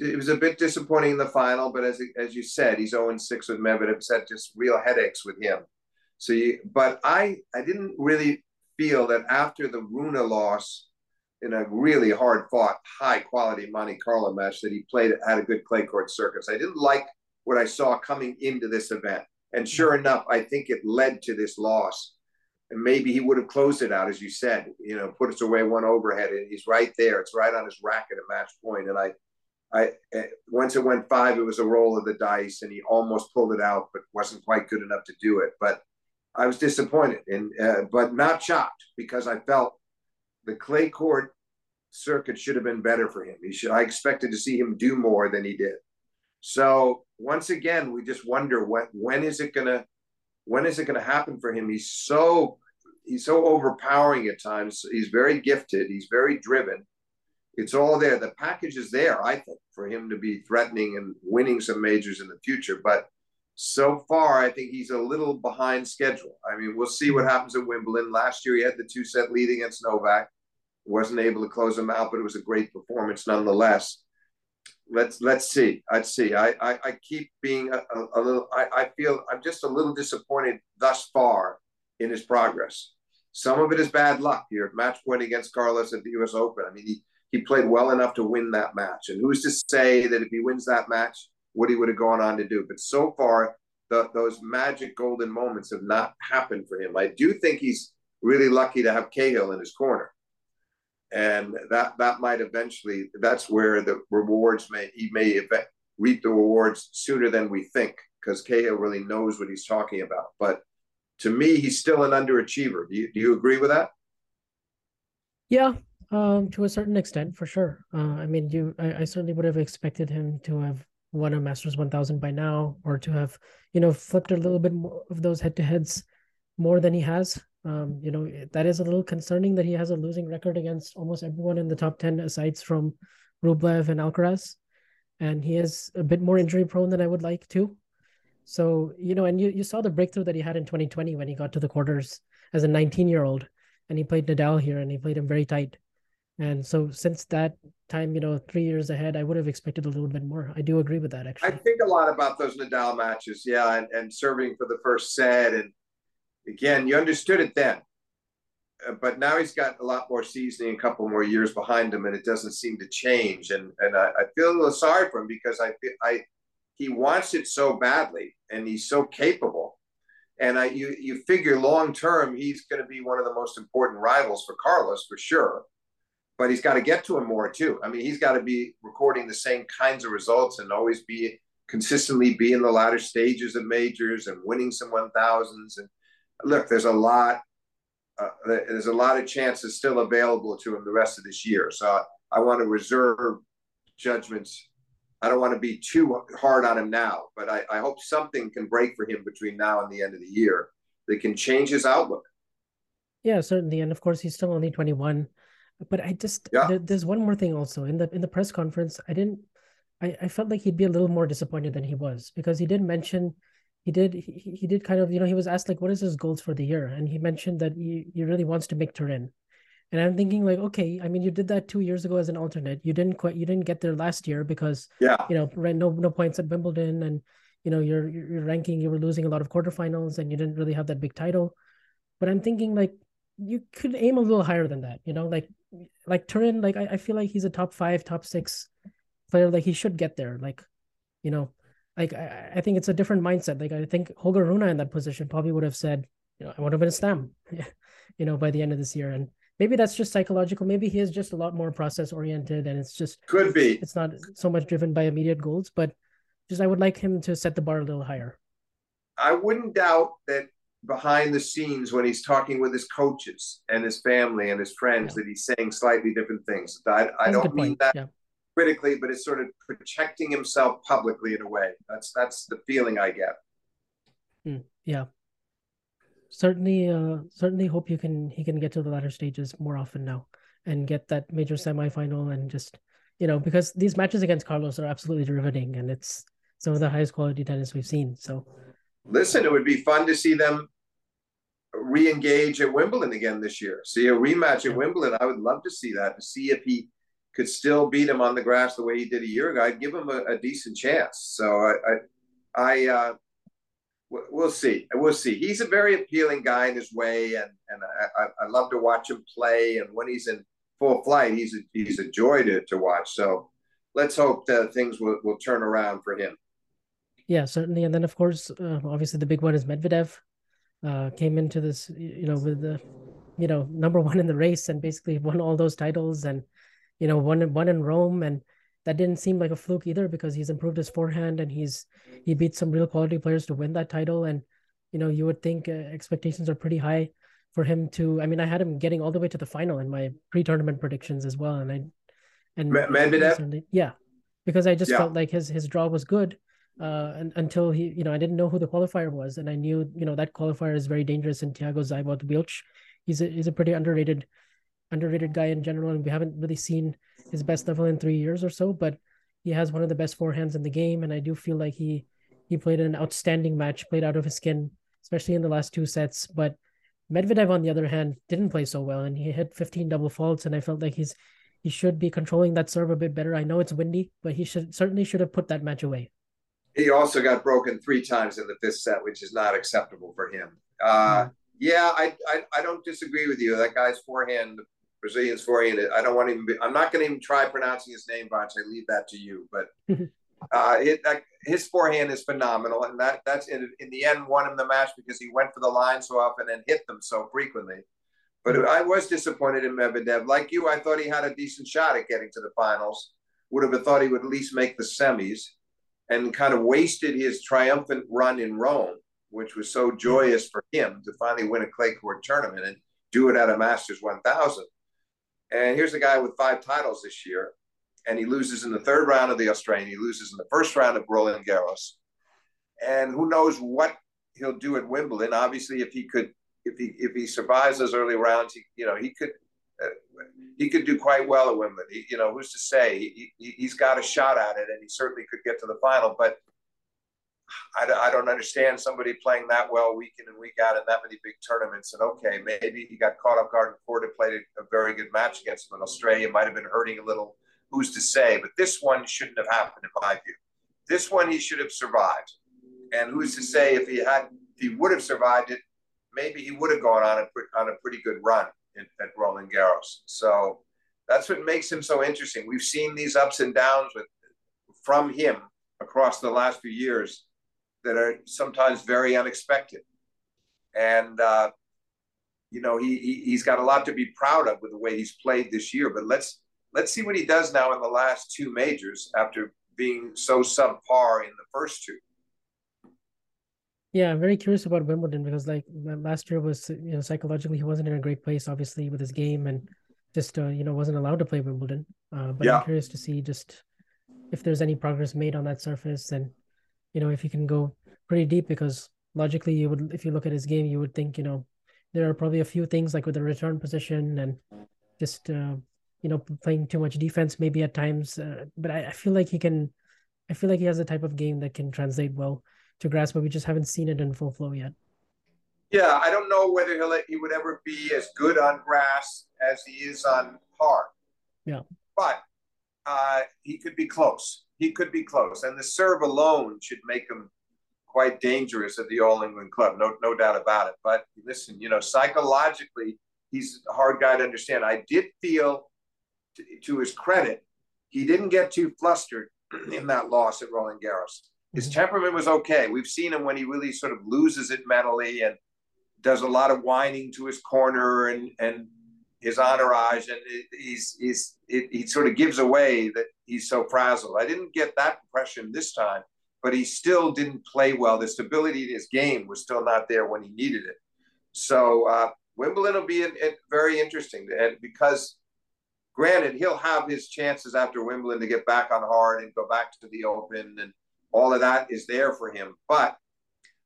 it was a bit disappointing in the final, but as as you said, he's 0 6 with Medvedev. Had just real headaches with him. So, you, but I I didn't really feel that after the Rune loss in a really hard fought, high quality Monte Carlo match that he played had a good clay court circus. I didn't like what I saw coming into this event, and sure enough, I think it led to this loss. And maybe he would have closed it out, as you said. You know, put us away one overhead, and he's right there. It's right on his racket at match point. point, and I I eh, once it went five, it was a roll of the dice, and he almost pulled it out, but wasn't quite good enough to do it. But I was disappointed, and uh, but not shocked because I felt the clay court circuit should have been better for him. He should. I expected to see him do more than he did. So once again, we just wonder when when is it gonna when is it gonna happen for him? He's so he's so overpowering at times. He's very gifted. He's very driven it's all there. The package is there, I think, for him to be threatening and winning some majors in the future. But so far, I think he's a little behind schedule. I mean, we'll see what happens at Wimbledon. Last year, he had the two set lead against Novak. wasn't able to close him out, but it was a great performance nonetheless. Let's let's see. Let's see. I I, I keep being a, a, a little. I, I feel I'm just a little disappointed thus far in his progress. Some of it is bad luck. Here, match point against Carlos at the U.S. Open. I mean, he he played well enough to win that match, and who's to say that if he wins that match, what he would have gone on to do? But so far, the, those magic golden moments have not happened for him. I do think he's really lucky to have Cahill in his corner and that that might eventually that's where the rewards may he may reap the rewards sooner than we think because Cahill really knows what he's talking about. But to me, he's still an underachiever. Do you do you agree with that? Yeah, um, to a certain extent, for sure. Uh, I mean, you I, I certainly would have expected him to have won a Masters 1000 by now, or to have you know flipped a little bit more of those head to heads more than he has. Um, you know, that is a little concerning that he has a losing record against almost everyone in the top 10, aside from Rublev and Alcaraz. And he is a bit more injury prone than I would like to. So, you know, and you, you saw the breakthrough that he had in 2020 when he got to the quarters as a 19 year old and he played Nadal here and he played him very tight. And so since that time, you know, three years ahead, I would have expected a little bit more. I do agree with that, actually. I think a lot about those Nadal matches, yeah, and, and serving for the first set and again, you understood it then, uh, but now he's got a lot more seasoning, a couple more years behind him, and it doesn't seem to change. And and I, I feel a little sorry for him because I I he wants it so badly, and he's so capable. And I you you figure long term he's going to be one of the most important rivals for Carlos for sure. But he's got to get to him more too. I mean, he's got to be recording the same kinds of results and always be consistently be in the latter stages of majors and winning some one thousands and look, there's a lot. Uh, there's a lot of chances still available to him the rest of this year. So I, I want to reserve judgments. I don't want to be too hard on him now, but I, I hope something can break for him between now and the end of the year that can change his outlook. Yeah, certainly, and of course he's still only 21. But I just yeah. there, there's one more thing also in the in the press conference. I didn't. I, I felt like he'd be a little more disappointed than he was because he did mention he did he, he did kind of you know he was asked like what is his goals for the year? And he mentioned that he, he really wants to make Turin. And I'm thinking like okay I mean you did that two years ago as an alternate. You didn't quite you didn't get there last year because yeah. you know no no points at Wimbledon and you know your your ranking you were losing a lot of quarterfinals and you didn't really have that big title. But I'm thinking like you could aim a little higher than that you know like like Turin like I, I feel like he's a top five top six player. Like he should get there like you know like I, I think it's a different mindset. Like I think Holger Rune in that position probably would have said, you know, I want to win a slam, you know, by the end of this year. And maybe that's just psychological. Maybe he is just a lot more process oriented, and it's just could be. It's not so much driven by immediate goals, but just I would like him to set the bar a little higher. I wouldn't doubt that behind the scenes when he's talking with his coaches and his family and his friends yeah. that he's saying slightly different things. I, I don't mean point. that. Yeah critically, but it's sort of protecting himself publicly in a way. That's that's the feeling I get. Mm, yeah. Certainly, uh, certainly hope you can he can get to the latter stages more often now and get that major semifinal and just you know because these matches against Carlos are absolutely riveting and it's some of the highest quality tennis we've seen. So, listen, it would be fun to see them re-engage at Wimbledon again this year. See a rematch at Wimbledon. I would love to see that to see if he could still beat him on the grass the way he did a year ago, I'd give him a, a decent chance. So I, I, I uh, we'll see. We'll see. He's a very appealing guy in his way, and and I, I love to watch him play. And when he's in full flight, he's a, he's a joy to, to watch. So let's hope that things will, will turn around for him. Yeah, certainly. And then of course, uh, obviously the big one is Medvedev. Uh, came into this, you know, with the, you know, number one in the race and basically won all those titles and you know, one one in Rome, and that didn't seem like a fluke either because he's improved his forehand and he's he beat some real quality players to win that title. And you know, you would think uh, expectations are pretty high for him to. I mean, I had him getting all the way to the final in my pre-tournament predictions as well, and I and Medvedev, yeah, because I just yeah. felt like his his draw was good. Uh, and, until he, you know, I didn't know who the qualifier was, and I knew, you know, that qualifier is very dangerous. And Thiago Seyboth Wild, he's a he's a pretty underrated underrated guy in general, and we haven't really seen his best level in three years or so. But he has one of the best forehands in the game, and I do feel like he he played an outstanding match, played out of his skin, especially in the last two sets. But Medvedev, on the other hand, didn't play so well, and he hit 15 double faults, and I felt like he's he should be controlling that serve a bit better. I know it's windy, but he should certainly should have put that match away. He also got broken three times in the fifth set, which is not acceptable for him. Uh, mm. Yeah, I, I, I don't disagree with you. That guy's forehand, Brazilian's forehand. I don't want to even. Be, I'm not going to even try pronouncing his name, Vansh. I leave that to you. But uh, it, that, his forehand is phenomenal, and that that's in, in the end won him the match because he went for the line so often and hit them so frequently. But I was disappointed in Medvedev. Like you, I thought he had a decent shot at getting to the finals. Would have thought he would at least make the semis, and kind of wasted his triumphant run in Rome, which was so joyous for him to finally win a clay court tournament and do it at a Masters 1000. And here's a guy with five titles this year, and he loses in the third round of the Australian. He loses in the first round of Roland Garros, and who knows what he'll do at Wimbledon. Obviously, if he could, if he if he survives those early rounds, he you know he could. Uh, he could do quite well at Wimbledon. He, you know, who's to say? He, he, he's got a shot at it, and he certainly could get to the final. But I, I don't understand somebody playing that well week in and week out in that many big tournaments. And okay, maybe he got caught off guard before to play a very good match against him in Australia. Might have been hurting a little who's to say? But this one shouldn't have happened, in my view. This one he should have survived. And who's to say if he had, if he would have survived it, maybe he would have gone on a on a pretty good run in, at Roland Garros. So that's what makes him so interesting. We've seen these ups and downs with from him across the last few years that are sometimes very unexpected. And uh, you know he, he he's got a lot to be proud of with the way he's played this year. But let's let's see what he does now in the last two majors after being so subpar in the first two. Yeah, I'm very curious about Wimbledon because like last year was you know psychologically he wasn't in a great place obviously with his game and just uh, you know wasn't allowed to play Wimbledon. Uh, but yeah. I'm curious to see just if there's any progress made on that surface and you know if he can go pretty deep because logically you would if you look at his game you would think you know there are probably a few things like with the return position and just uh, you know, playing too much defense maybe at times. Uh, but I, I, feel like he can, I feel like he has a type of game that can translate well to grass, but we just haven't seen it in full flow yet. Yeah, I don't know whether he'll he would ever be as good on grass as he is on hard. Yeah, but uh, he could be close. He could be close, and the serve alone should make him quite dangerous at the All England Club. No, no doubt about it. But listen, you know, psychologically, he's a hard guy to understand. I did feel to, to his credit, he didn't get too flustered in that loss at Roland Garros. His mm-hmm. temperament was okay. We've seen him when he really sort of loses it mentally and does a lot of whining to his corner and and his entourage, and he's he's it, he sort of gives away that he's so frazzled. I didn't get that impression this time, but he still didn't play well. The stability in his game was still not there when he needed it. So uh, Wimbledon will be very interesting, and because granted, he'll have his chances after Wimbledon to get back on hard and go back to the Open, and all of that is there for him. But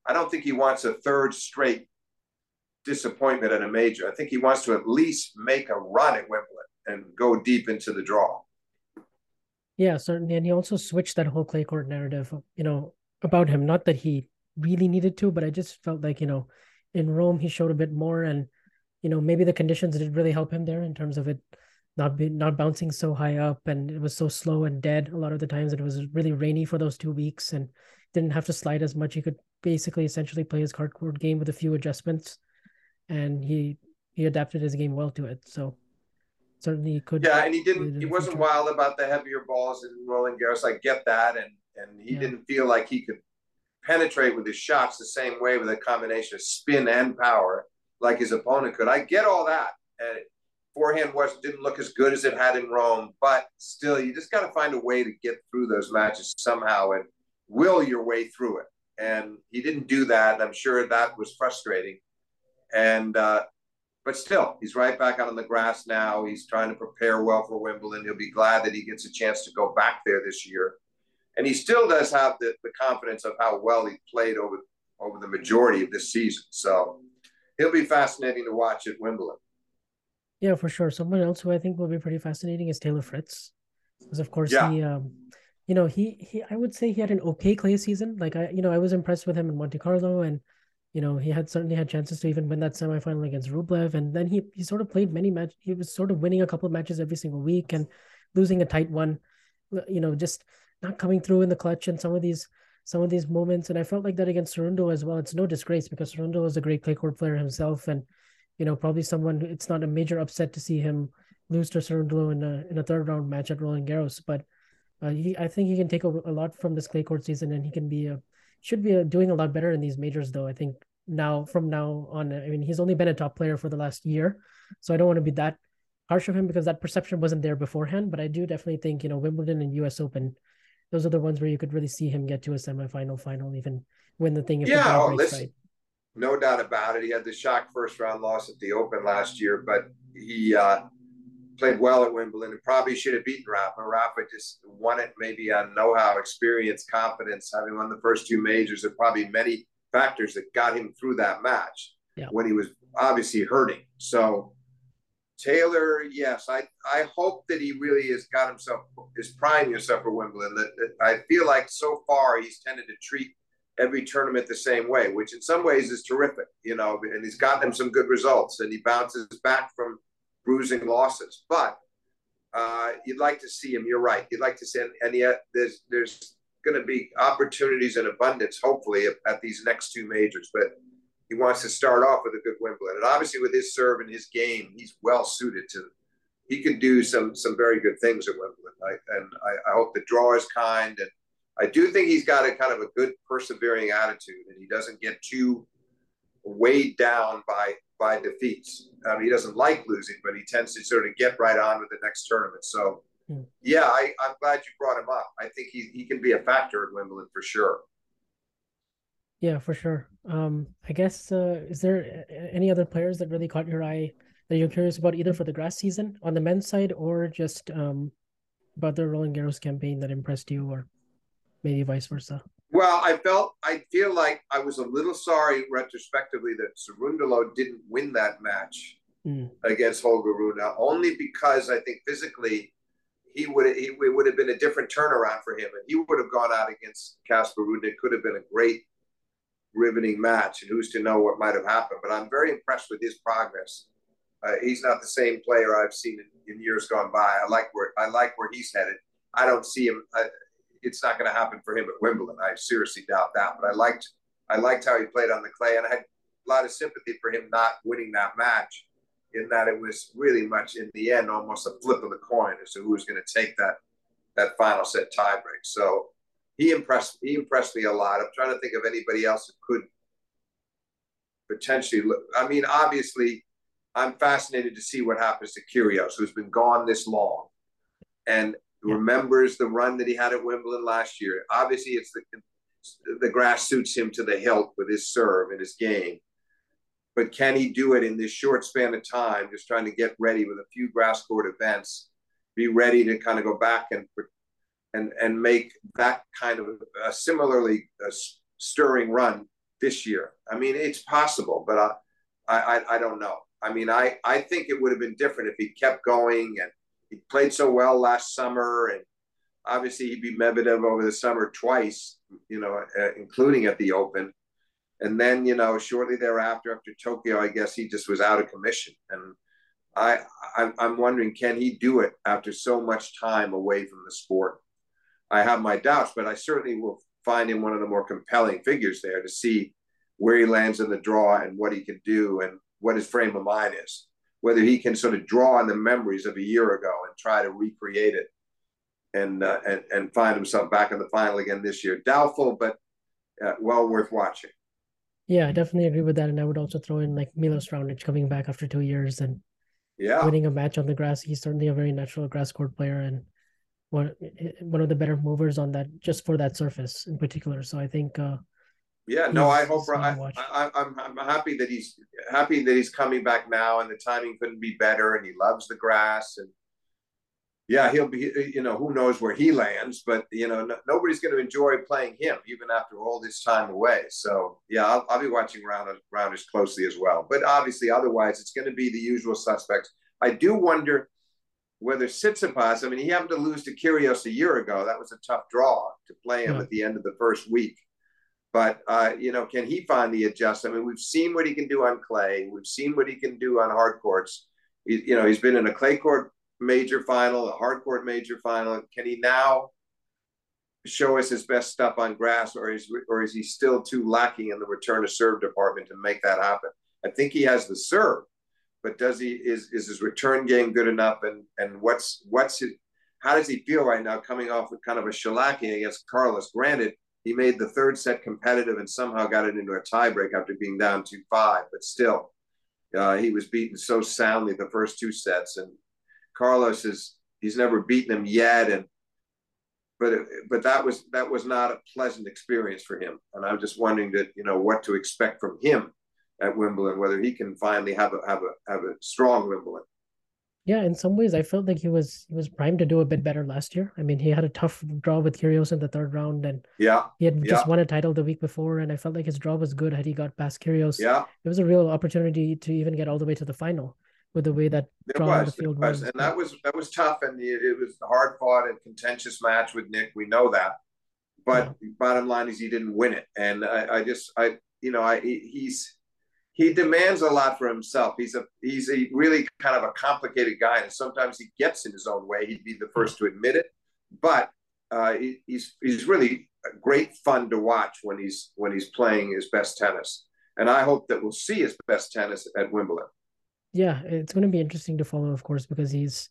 I don't think he wants a third straight disappointment at a major. I think he wants to at least make a run at Wimbledon and go deep into the draw. Yeah, certainly. And he also switched that whole clay court narrative, you know, about him. Not that he really needed to, but I just felt like, you know, in Rome he showed a bit more and, you know, maybe the conditions did really help him there in terms of it not be not bouncing so high up and it was so slow and dead a lot of the times it was really rainy for those two weeks and didn't have to slide as much he could basically essentially play his card court game with a few adjustments and he he adapted his game well to it so certainly he could yeah and he didn't he wasn't future. wild about the heavier balls and Roland Garros I get that and and he yeah. didn't feel like he could penetrate with his shots the same way with a combination of spin and power like his opponent could I get all that and forehand was didn't look as good as it had in Rome, but still, you just got to find a way to get through those matches somehow and will your way through it. And he didn't do that, and I'm sure that was frustrating. And uh, but still, he's right back out on the grass now. He's trying to prepare well for Wimbledon. He'll be glad that he gets a chance to go back there this year. And he still does have the, the confidence of how well he played over over the majority of this season. So he'll be fascinating to watch at Wimbledon. Yeah, for sure. Someone else who I think will be pretty fascinating is Taylor Fritz, because of course yeah. he, um, you know, he he I would say he had an okay clay season. Like I, you know, I was impressed with him in Monte Carlo, and you know, he had certainly had chances to even win that semifinal against Rublev, and then he he sort of played many matches. He was sort of winning a couple of matches every single week and losing a tight one. You know, just not coming through in the clutch and some of these some of these moments. And I felt like that against Cerundolo as well. It's no disgrace because Cerundolo was a great clay court player himself, and you know, probably someone. It's not a major upset to see him lose to Cerundolo in a in a third round match at Roland Garros, but uh, he, I think he can take a, a, lot from this clay court season, and he can be a should be doing a lot better in these majors. Though I think now from now on, I mean, he's only been a top player for the last year, so I don't want to be that harsh of him because that perception wasn't there beforehand. But I do definitely think you know Wimbledon and U.S. Open, those are the ones where you could really see him get to a semifinal, final, even win the thing. If yeah, oh, right. no doubt about it. He had the shock first round loss at the Open last year, but he. uh played well at Wimbledon and probably should have beaten Rafa. Rafa just won it maybe on know-how, experience, confidence, having won the first two majors. There probably many factors that got him through that match yeah. when he was obviously hurting. So Taylor, yes, I I hope that he really has got himself is priming himself for Wimbledon. That, that I feel like so far he's tended to treat every tournament the same way, which in some ways is terrific, you know, and he's gotten him some good results and he bounces back from bruising losses. But uh, you'd like to see him. You're right. You'd like to see, him, and yet there's there's going to be opportunities in abundance, hopefully, at, these next two majors. But he wants to start off with a good Wimbledon, and obviously with his serve and his game, he's well suited to. He can do some some very good things at Wimbledon, I, and I, I hope the draw is kind. And I do think he's got a kind of a good persevering attitude, and he doesn't get too weighed down by by defeats. Um, he doesn't like losing, but he tends to sort of get right on with the next tournament. So, mm. yeah, I, am glad you brought him up. I think he, he can be a factor at Wimbledon for sure. Yeah, for sure. Um, I guess, uh, is there any other players that really caught your eye that you're curious about either for the grass season on the men's side or just um, about the Roland Garros campaign that impressed you or maybe vice versa? Well, I felt I feel like I was a little sorry retrospectively that Cerundolo didn't win that match mm. against Holger Rune, only because I think physically he would he, it would have been a different turnaround for him, and he would have gone out against Casper Ruud. It could have been a great, riveting match, and who's to know what might have happened. But I'm very impressed with his progress. Uh, he's not the same player I've seen in, in, years gone by. I like where I like where he's headed. I don't see him. I, it's not going to happen for him at Wimbledon. I seriously doubt that. But I liked I liked how he played on the clay, and I had a lot of sympathy for him not winning that match. In that it was really much in the end almost a flip of the coin as to who was going to take that that final set tiebreak. So he impressed he impressed me a lot. I'm trying to think of anybody else who could potentially. Look, I mean, obviously, I'm fascinated to see what happens to Kyrgios, who's been gone this long, and remembers the run that he had at Wimbledon last year. Obviously, it's the the grass suits him to the hilt with his serve and his game. But can he do it in this short span of time, just trying to get ready with a few grass court events, be ready to kind of go back and and and make that kind of a similarly a stirring run this year? I mean, it's possible, but I, I I don't know. I mean, I I think it would have been different if he kept going and he played so well last summer, and obviously he beat Medvedev over the summer twice, you know, uh, including at the Open. And then, you know, shortly thereafter, after Tokyo, I guess he just was out of commission. And I, I'm, I'm wondering, can he do it after so much time away from the sport? I have my doubts, but I certainly will find him one of the more compelling figures there to see where he lands in the draw and what he can do and what his frame of mind is whether he can sort of draw on the memories of a year ago and try to recreate it and uh, and, and find himself back in the final again this year. Doubtful, but uh, well worth watching. Yeah, I definitely agree with that. And I would also throw in like Milos Raonic coming back after two years and yeah, winning a match on the grass. He's certainly a very natural grass court player and one one of the better movers on that just for that surface in particular. So I think uh, yeah, no, I hope I, I, I'm I'm happy that he's happy that he's coming back now, and the timing couldn't be better, and he loves the grass, and yeah, he'll be. You know, who knows where he lands, but you know, no, nobody's going to enjoy playing him even after all this time away. So yeah, I'll, I'll be watching round round as closely as well. But obviously, otherwise, it's going to be the usual suspects. I do wonder whether Tsitsipas. I mean, he happened to lose to Kyrgios a year ago. That was a tough draw to play him yeah. at the end of the first week But uh, you know, can he find the adjustment? I mean, we've seen what he can do on clay. We've seen what he can do on hard courts. He, you know, he's been in a clay court major final, a hard court major final. Can he now show us his best stuff on grass, or is or is he still too lacking in the return to serve department to make that happen? I think he has the serve, but does he is is his return game good enough? And and what's what's his how does he feel right now coming off with kind of a shellacking against Carlos? Granted, he made the third set competitive and somehow got it into a tiebreak after being down 2 5, but still, uh, he was beaten so soundly the first two sets. And Carlos is, he's never beaten him yet. And, but, but that was, that was not a pleasant experience for him. And I'm just wondering that, you know, what to expect from him at Wimbledon, whether he can finally have a, have a, have a strong Wimbledon yeah, in some ways, I felt like he was he was primed to do a bit better last year. I mean, he had a tough draw with Kyrgios in the third round, and yeah, he had yeah. just won a title the week before, and I felt like his draw was good had he got past Kyrgios. Yeah, it was a real opportunity to even get all the way to the final with the way that it was, the field was. was. and that was that was tough, and it was a hard fought and contentious match with Nick. We know that, but yeah. bottom line is he didn't win it, and I, I just I you know I he's he demands a lot for himself. He's a he's a really kind of a complicated guy, and sometimes he gets in his own way. He'd be the first to admit it, but uh, he, he's he's really great fun to watch when he's when he's playing his best tennis. And I hope that we'll see his best tennis at Wimbledon. Yeah, it's going to be interesting to follow, of course, because he's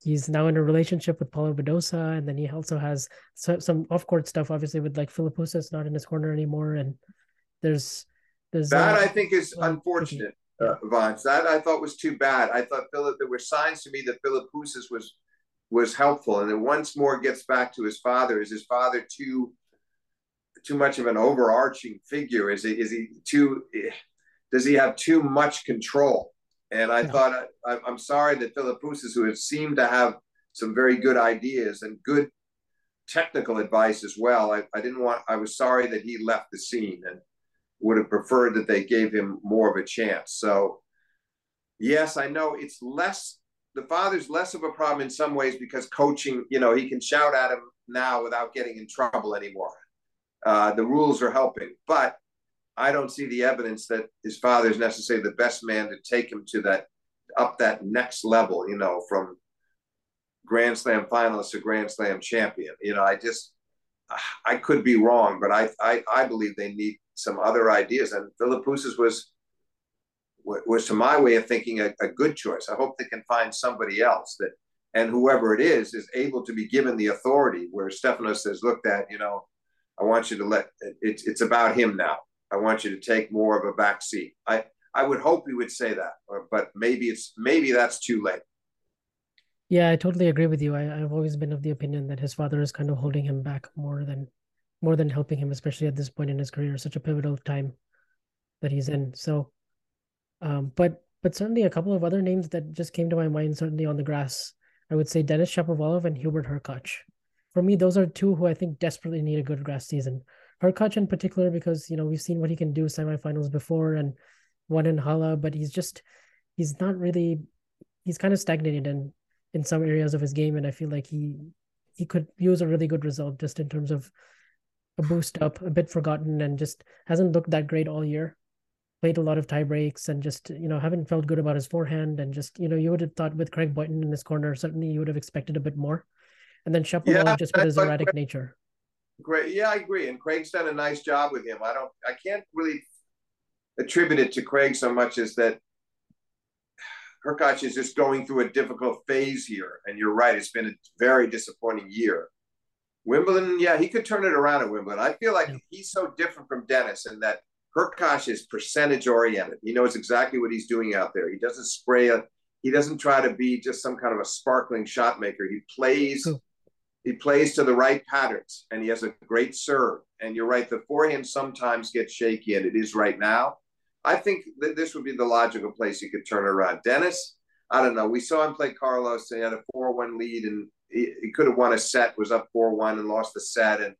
he's now in a relationship with Paula Badosa, and then he also has some, some off court stuff, obviously with like Philippoussis not in his corner anymore, and there's there's that uh, I think is unfortunate, uh, Vansh. That I thought was too bad. I thought Philip there were signs to me that Philippoussis was was helpful, and then once more gets back to his father. Is his father too too much of an overarching figure? Is he is he too? Does he have too much control? And I thought I, am sorry that Philippoussis, who had seemed to have some very good ideas and good technical advice as well, I, I didn't want. I was sorry that he left the scene and would have preferred that they gave him more of a chance. So, yes, I know it's less, the father's less of a problem in some ways because coaching, you know, he can shout at him now without getting in trouble anymore. Uh, the rules are helping, but I don't see the evidence that his father is necessarily the best man to take him to that up that next level, you know, from Grand Slam finalist to Grand Slam champion. You know, I just I could be wrong, but I I, I believe they need some other ideas. And Philippoussis was was to my way of thinking a, a, good choice. I hope they can find somebody else that, and whoever it is, is able to be given the authority. Where Stefanos says, "Look, that you know, I want you to let it's it's about him now. I want you to take more of a back seat." I I would hope he would say that, but maybe it's maybe that's too late. Yeah, I totally agree with you. I, I've always been of the opinion that his father is kind of holding him back more than more than helping him, especially at this point in his career, such a pivotal time that he's in. So, um, but but certainly a couple of other names that just came to my mind, certainly on the grass, I would say Denis Shapovalov and Hubert Hurkacz. For me, those are two who I think desperately need a good grass season. Hurkacz in particular, because you know we've seen what he can do semifinals before and won in Halle, but he's just he's not really he's kind of stagnated in in some areas of his game, and I feel like he he could use a really good result just in terms of a boost up, a bit forgotten, and just hasn't looked that great all year. Played a lot of tie breaks and just you know haven't felt good about his forehand and just you know you would have thought with Craig Boynton in his corner certainly you would have expected a bit more, and then Shapovalov yeah, just with his erratic nature. Great, yeah, I agree, and Craig's done a nice job with him. I don't, I can't really attribute it to Craig so much as that Hurkacz is just going through a difficult phase here, and you're right; it's been a very disappointing year. Wimbledon, yeah, he could turn it around at Wimbledon. I feel like yeah. he's so different from Denis in that Hurkacz is percentage oriented. He knows exactly what he's doing out there. He doesn't spray a, he doesn't try to be just some kind of a sparkling shot maker. He plays, cool. he plays to the right patterns, and he has a great serve. And you're right, the forehand sometimes gets shaky, and it is right now. I think that this would be the logical place you could turn around. Denis, I don't know. We saw him play Carlos. And he had a 4 1 lead, and he, he could have won a set, was up four one and lost the set, and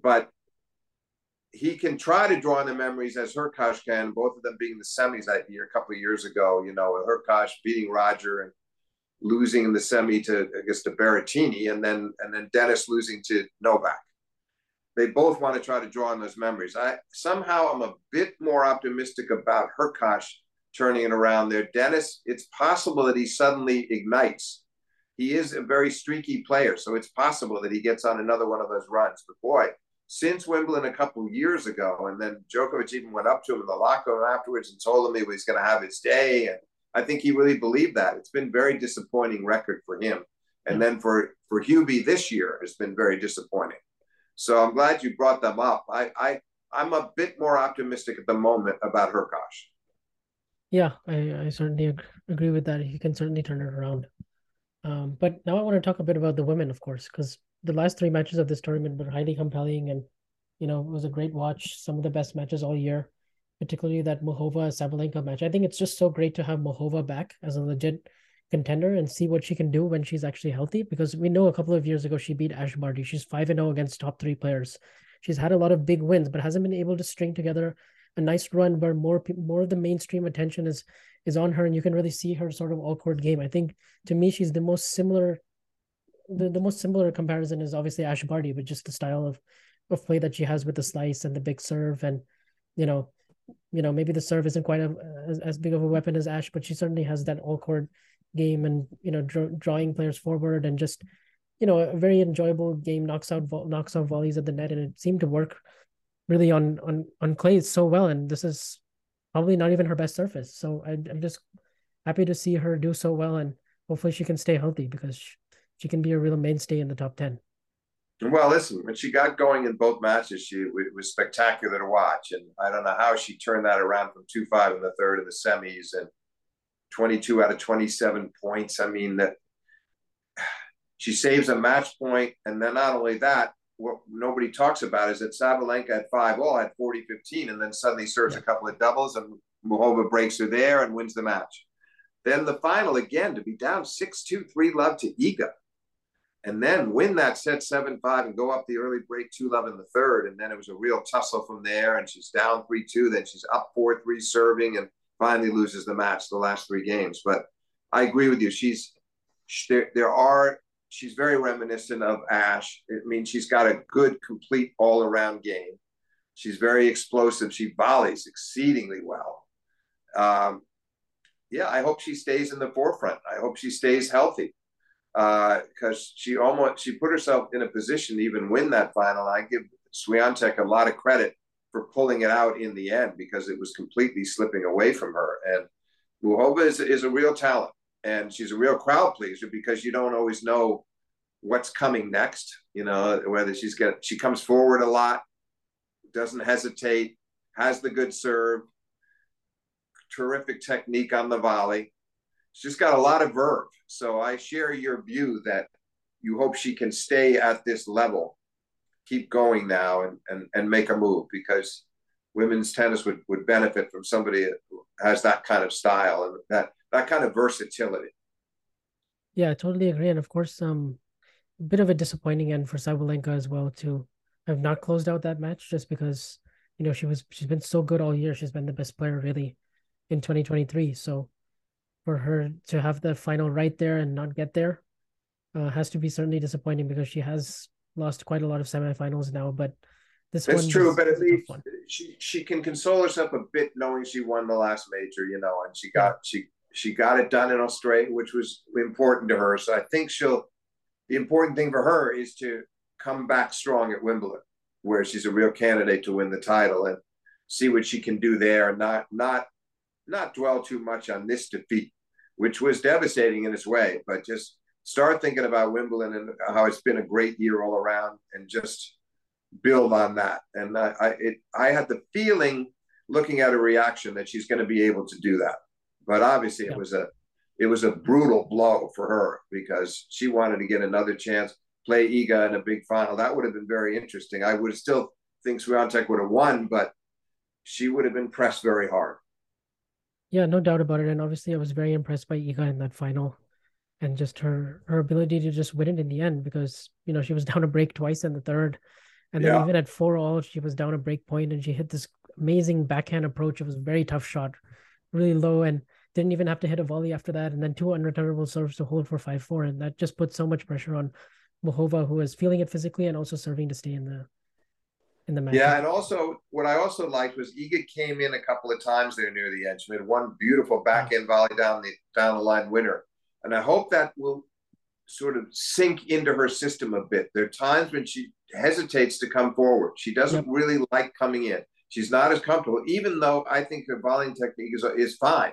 but he can try to draw on the memories as Hurkacz can, both of them being the semis that year, a couple of years ago. You know, Hurkacz beating Roger and losing in the semi to I guess to Berrettini, and then and then Denis losing to Novak. they both want to try to draw on those memories. I somehow I'm a bit more optimistic about Hurkacz turning it around there. Denis, it's possible that he suddenly ignites. He is a very streaky player, so it's possible that he gets on another one of those runs. But boy, since Wimbledon a couple years ago, and then Djokovic even went up to him in the locker room afterwards and told him he was going to have his day, and I think he really believed that. It's been very disappointing record for him, and then for for Hubie this year has been very disappointing. So I'm glad you brought them up. I I I'm a bit more optimistic at the moment about Hurkacz. Yeah, I, I certainly agree with that. He can certainly turn it around. Um, but now I want to talk a bit about the women, of course, because the last three matches of this tournament were highly compelling and, you know, it was a great watch. Some of the best matches all year, particularly that Muchova Sabalenka match. I think it's just so great to have Muchova back as a legit contender and see what she can do when she's actually healthy. Because we know a couple of years ago she beat Ash Barty. She's five and zero oh against top three players. She's had a lot of big wins, but hasn't been able to string together a nice run where more more of the mainstream attention is is on her and you can really see her sort of all court game. I think to me she's the most similar the, the most similar comparison is obviously Ash Barty, but just the style of of play that she has with the slice and the big serve and you know you know maybe the serve isn't quite a, as, as big of a weapon as Ash, but she certainly has that all court game and you know dr- drawing players forward and just you know a very enjoyable game knocks out knocks out volleys at the net and it seemed to work really on on on clay so well, and this is probably not even her best surface. So I, I'm just happy to see her do so well, and hopefully she can stay healthy because she, she can be a real mainstay in the top ten. Well, listen, when she got going in both matches, she it was spectacular to watch, and I don't know how she turned that around from two five in the third in the semis and twenty two out of twenty seven points. I mean that she saves a match point, and then not only that, what nobody talks about is that Sabalenka at five all had 40 15 and then suddenly serves yeah. a couple of doubles and Muchova breaks her there and wins the match. Then the final again to be down 6 2 3 love to Iga and then win that set 7 5 and go up the early break 2 love in the third. And then it was a real tussle from there and she's down 3 2. Then she's up 4 3 serving and finally loses the match the last three games. But I agree with you. She's there, there are she's very reminiscent of Ash. It means she's got a good, complete all around game. She's very explosive. She volleys exceedingly well. Um, yeah, I hope she stays in the forefront. I hope she stays healthy because uh, she almost she put herself in a position to even win that final. I give Swiatek a lot of credit for pulling it out in the end because it was completely slipping away from her. And Muchova is, is a real talent and she's a real crowd pleaser because you don't always know what's coming next. You know whether she's got she comes forward a lot, doesn't hesitate, has the good serve, terrific technique on the volley. She's got a lot of verve. So I share your view that you hope she can stay at this level, keep going now, and and and make a move because women's tennis would would benefit from somebody who has that kind of style and that that kind of versatility. Yeah, I totally agree. And of course, um, a bit of a disappointing end for Sabalenka as well to have not closed out that match just because you know she was she's been so good all year. She's been the best player really in 2023. So for her to have the final right there and not get there uh, has to be certainly disappointing because she has lost quite a lot of semifinals now. But this That's true, but at least she she can console herself a bit knowing she won the last major, you know, and she got she she got it done in Australia, which was important to her. So I think she'll. The important thing for her is to come back strong at Wimbledon, where she's a real candidate to win the title, and see what she can do there. and Not not not dwell too much on this defeat, which was devastating in its way, but just start thinking about Wimbledon and how it's been a great year all around, and just build on that. And I, I, it, I had the feeling, looking at her reaction, that she's going to be able to do that. But obviously, yeah. it was a it was a brutal blow for her because she wanted to get another chance, play Iga in a big final. That would have been very interesting. I would still think Swiatek would have won, but she would have been pressed very hard. Yeah, no doubt about it. And obviously, I was very impressed by Iga in that final, and just her her ability to just win it in the end because you know she was down a break twice in the third, and then yeah. even at four all she was down a break point and she hit this amazing backhand approach. It was a very tough shot, really low and didn't even have to hit a volley after that, and then two unreturnable serves to hold for five four, and that just put so much pressure on Muchova, who was feeling it physically and also serving to stay in the in the match. Yeah, and also what I also liked was Iga came in a couple of times there near the edge. Made one beautiful backhand volley down the down the line winner, and I hope that will sort of sink into her system a bit. There are times when she hesitates to come forward. She doesn't yep. really like coming in. She's not as comfortable, even though I think her volleying technique is, is fine.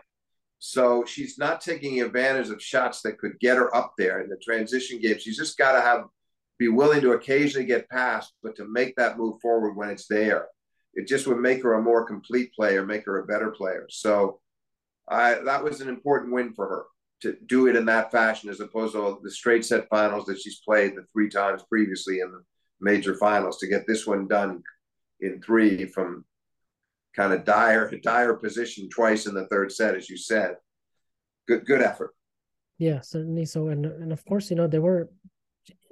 So she's not taking advantage of shots that could get her up there in the transition game. She's just got to have be willing to occasionally get past, but to make that move forward when it's there. It just would make her a more complete player, make her a better player. So I, that was an important win for her to do it in that fashion, as opposed to the straight set finals that she's played the three times previously in the major finals. To get this one done in three from kind of dire dire position twice in the third set, as you said. Good good effort. Yeah, certainly so. And and of course, you know, there were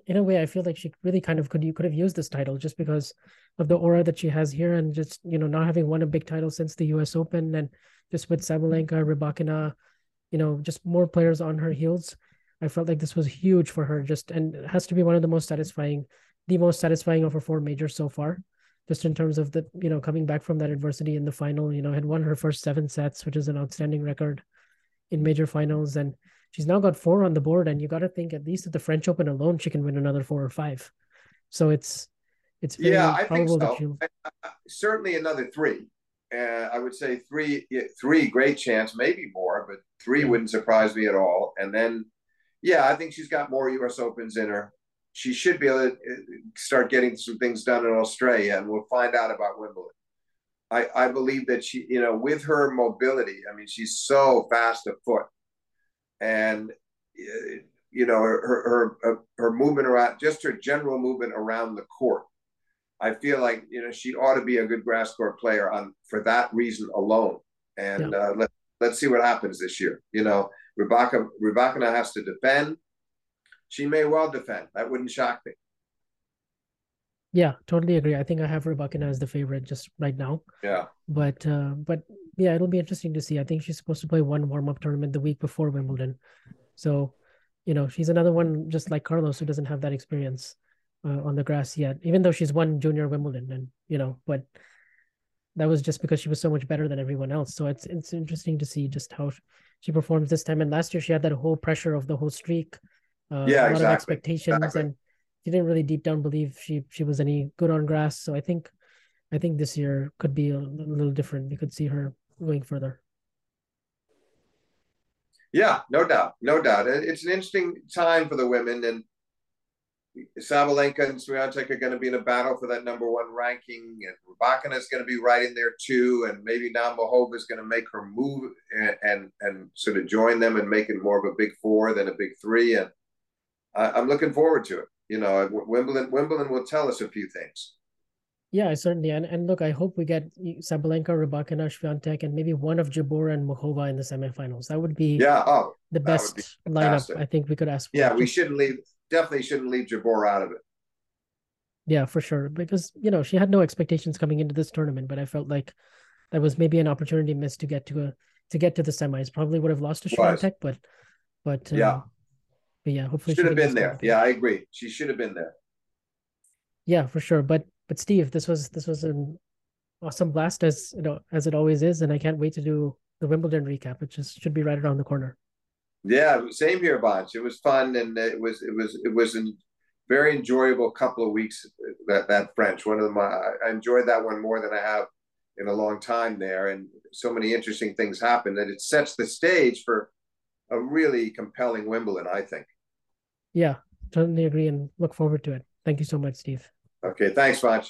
in a way I feel like she really kind of could you could have used this title just because of the aura that she has here and just, you know, not having won a big title since the US Open and just with Sabalenka, Rybakina, you know, just more players on her heels. I felt like this was huge for her just and has to be one of the most satisfying, the most satisfying of her four majors so far just in terms of the you know coming back from that adversity in the final you know had won her first seven sets which is an outstanding record in major finals. And she's now got four on the board and you got to think at least at the french open alone she can win another four or five. So it's it's yeah i think so. certainly another three. Uh, i would say three three great chance maybe more but three wouldn't surprise me at all. And then yeah i think she's got more us opens in her she should be able to uh, start getting some things done in Australia, and we'll find out about Wimbledon. I, I believe that she, you know, with her mobility, I mean, she's so fast of foot, and uh, you know, her her her, her movement around, just her general movement around the court. I feel like you know she ought to be a good grass court player on for that reason alone. And yeah. uh, let let's see what happens this year. You know, Rebecca Rebecca has to defend she may well defend. That wouldn't shock me. Yeah, totally agree. I think I have Rybakina as the favorite just right now. Yeah. But uh, but yeah, it'll be interesting to see. I think she's supposed to play one warm up tournament the week before Wimbledon, so you know she's another one just like Carlos who doesn't have that experience uh, on the grass yet. Even though she's won junior Wimbledon, and you know, but that was just because she was so much better than everyone else. So it's it's interesting to see just how she performs this time. And last year she had that whole pressure of the whole streak uh, yeah, a lot exactly. of expectations, exactly. and she didn't really deep down believe she she was any good on grass. So I think I think this year could be a little different. We could see her going further. Yeah, no doubt, no doubt. It's an interesting time for the women, and Sabalenka and Swiatek are going to be in a battle for that number one ranking, and Rybakina is going to be right in there too, and maybe now Muchova is going to make her move and, and, and sort of join them and make it more of a big four than a big three, and I, am looking forward to it. You know, Wimbledon Wimbledon will tell us a few things. Yeah, certainly. And and look, I hope we get Sabalenka, Rybakina, Swiatek, and maybe one of Jabeur and Muchova in the semifinals. That would be yeah, oh, the best lineup I think we could ask for. Yeah, we shouldn't leave definitely shouldn't leave Jabeur out of it. Yeah, for sure. Because you know, she had no expectations coming into this tournament, but I felt like that was maybe an opportunity missed to get to a to get to the semis. Probably would have lost to Swiatek, but but uh, yeah. But yeah, hopefully she should have been there. Yeah, I agree. She should have been there. Yeah, for sure. But but Steve, this was this was an awesome blast as you know as it always is, and I can't wait to do the Wimbledon recap. It just should be right around the corner. Yeah, same here, Vansh. It was fun, and it was it was it was a very enjoyable couple of weeks. That that French one of them, I enjoyed that one more than I have in a long time there, and so many interesting things happened that it sets the stage for a really compelling Wimbledon, I think. Yeah, totally agree and look forward to it. Thank you so much, Steve. Okay, thanks, Vansh.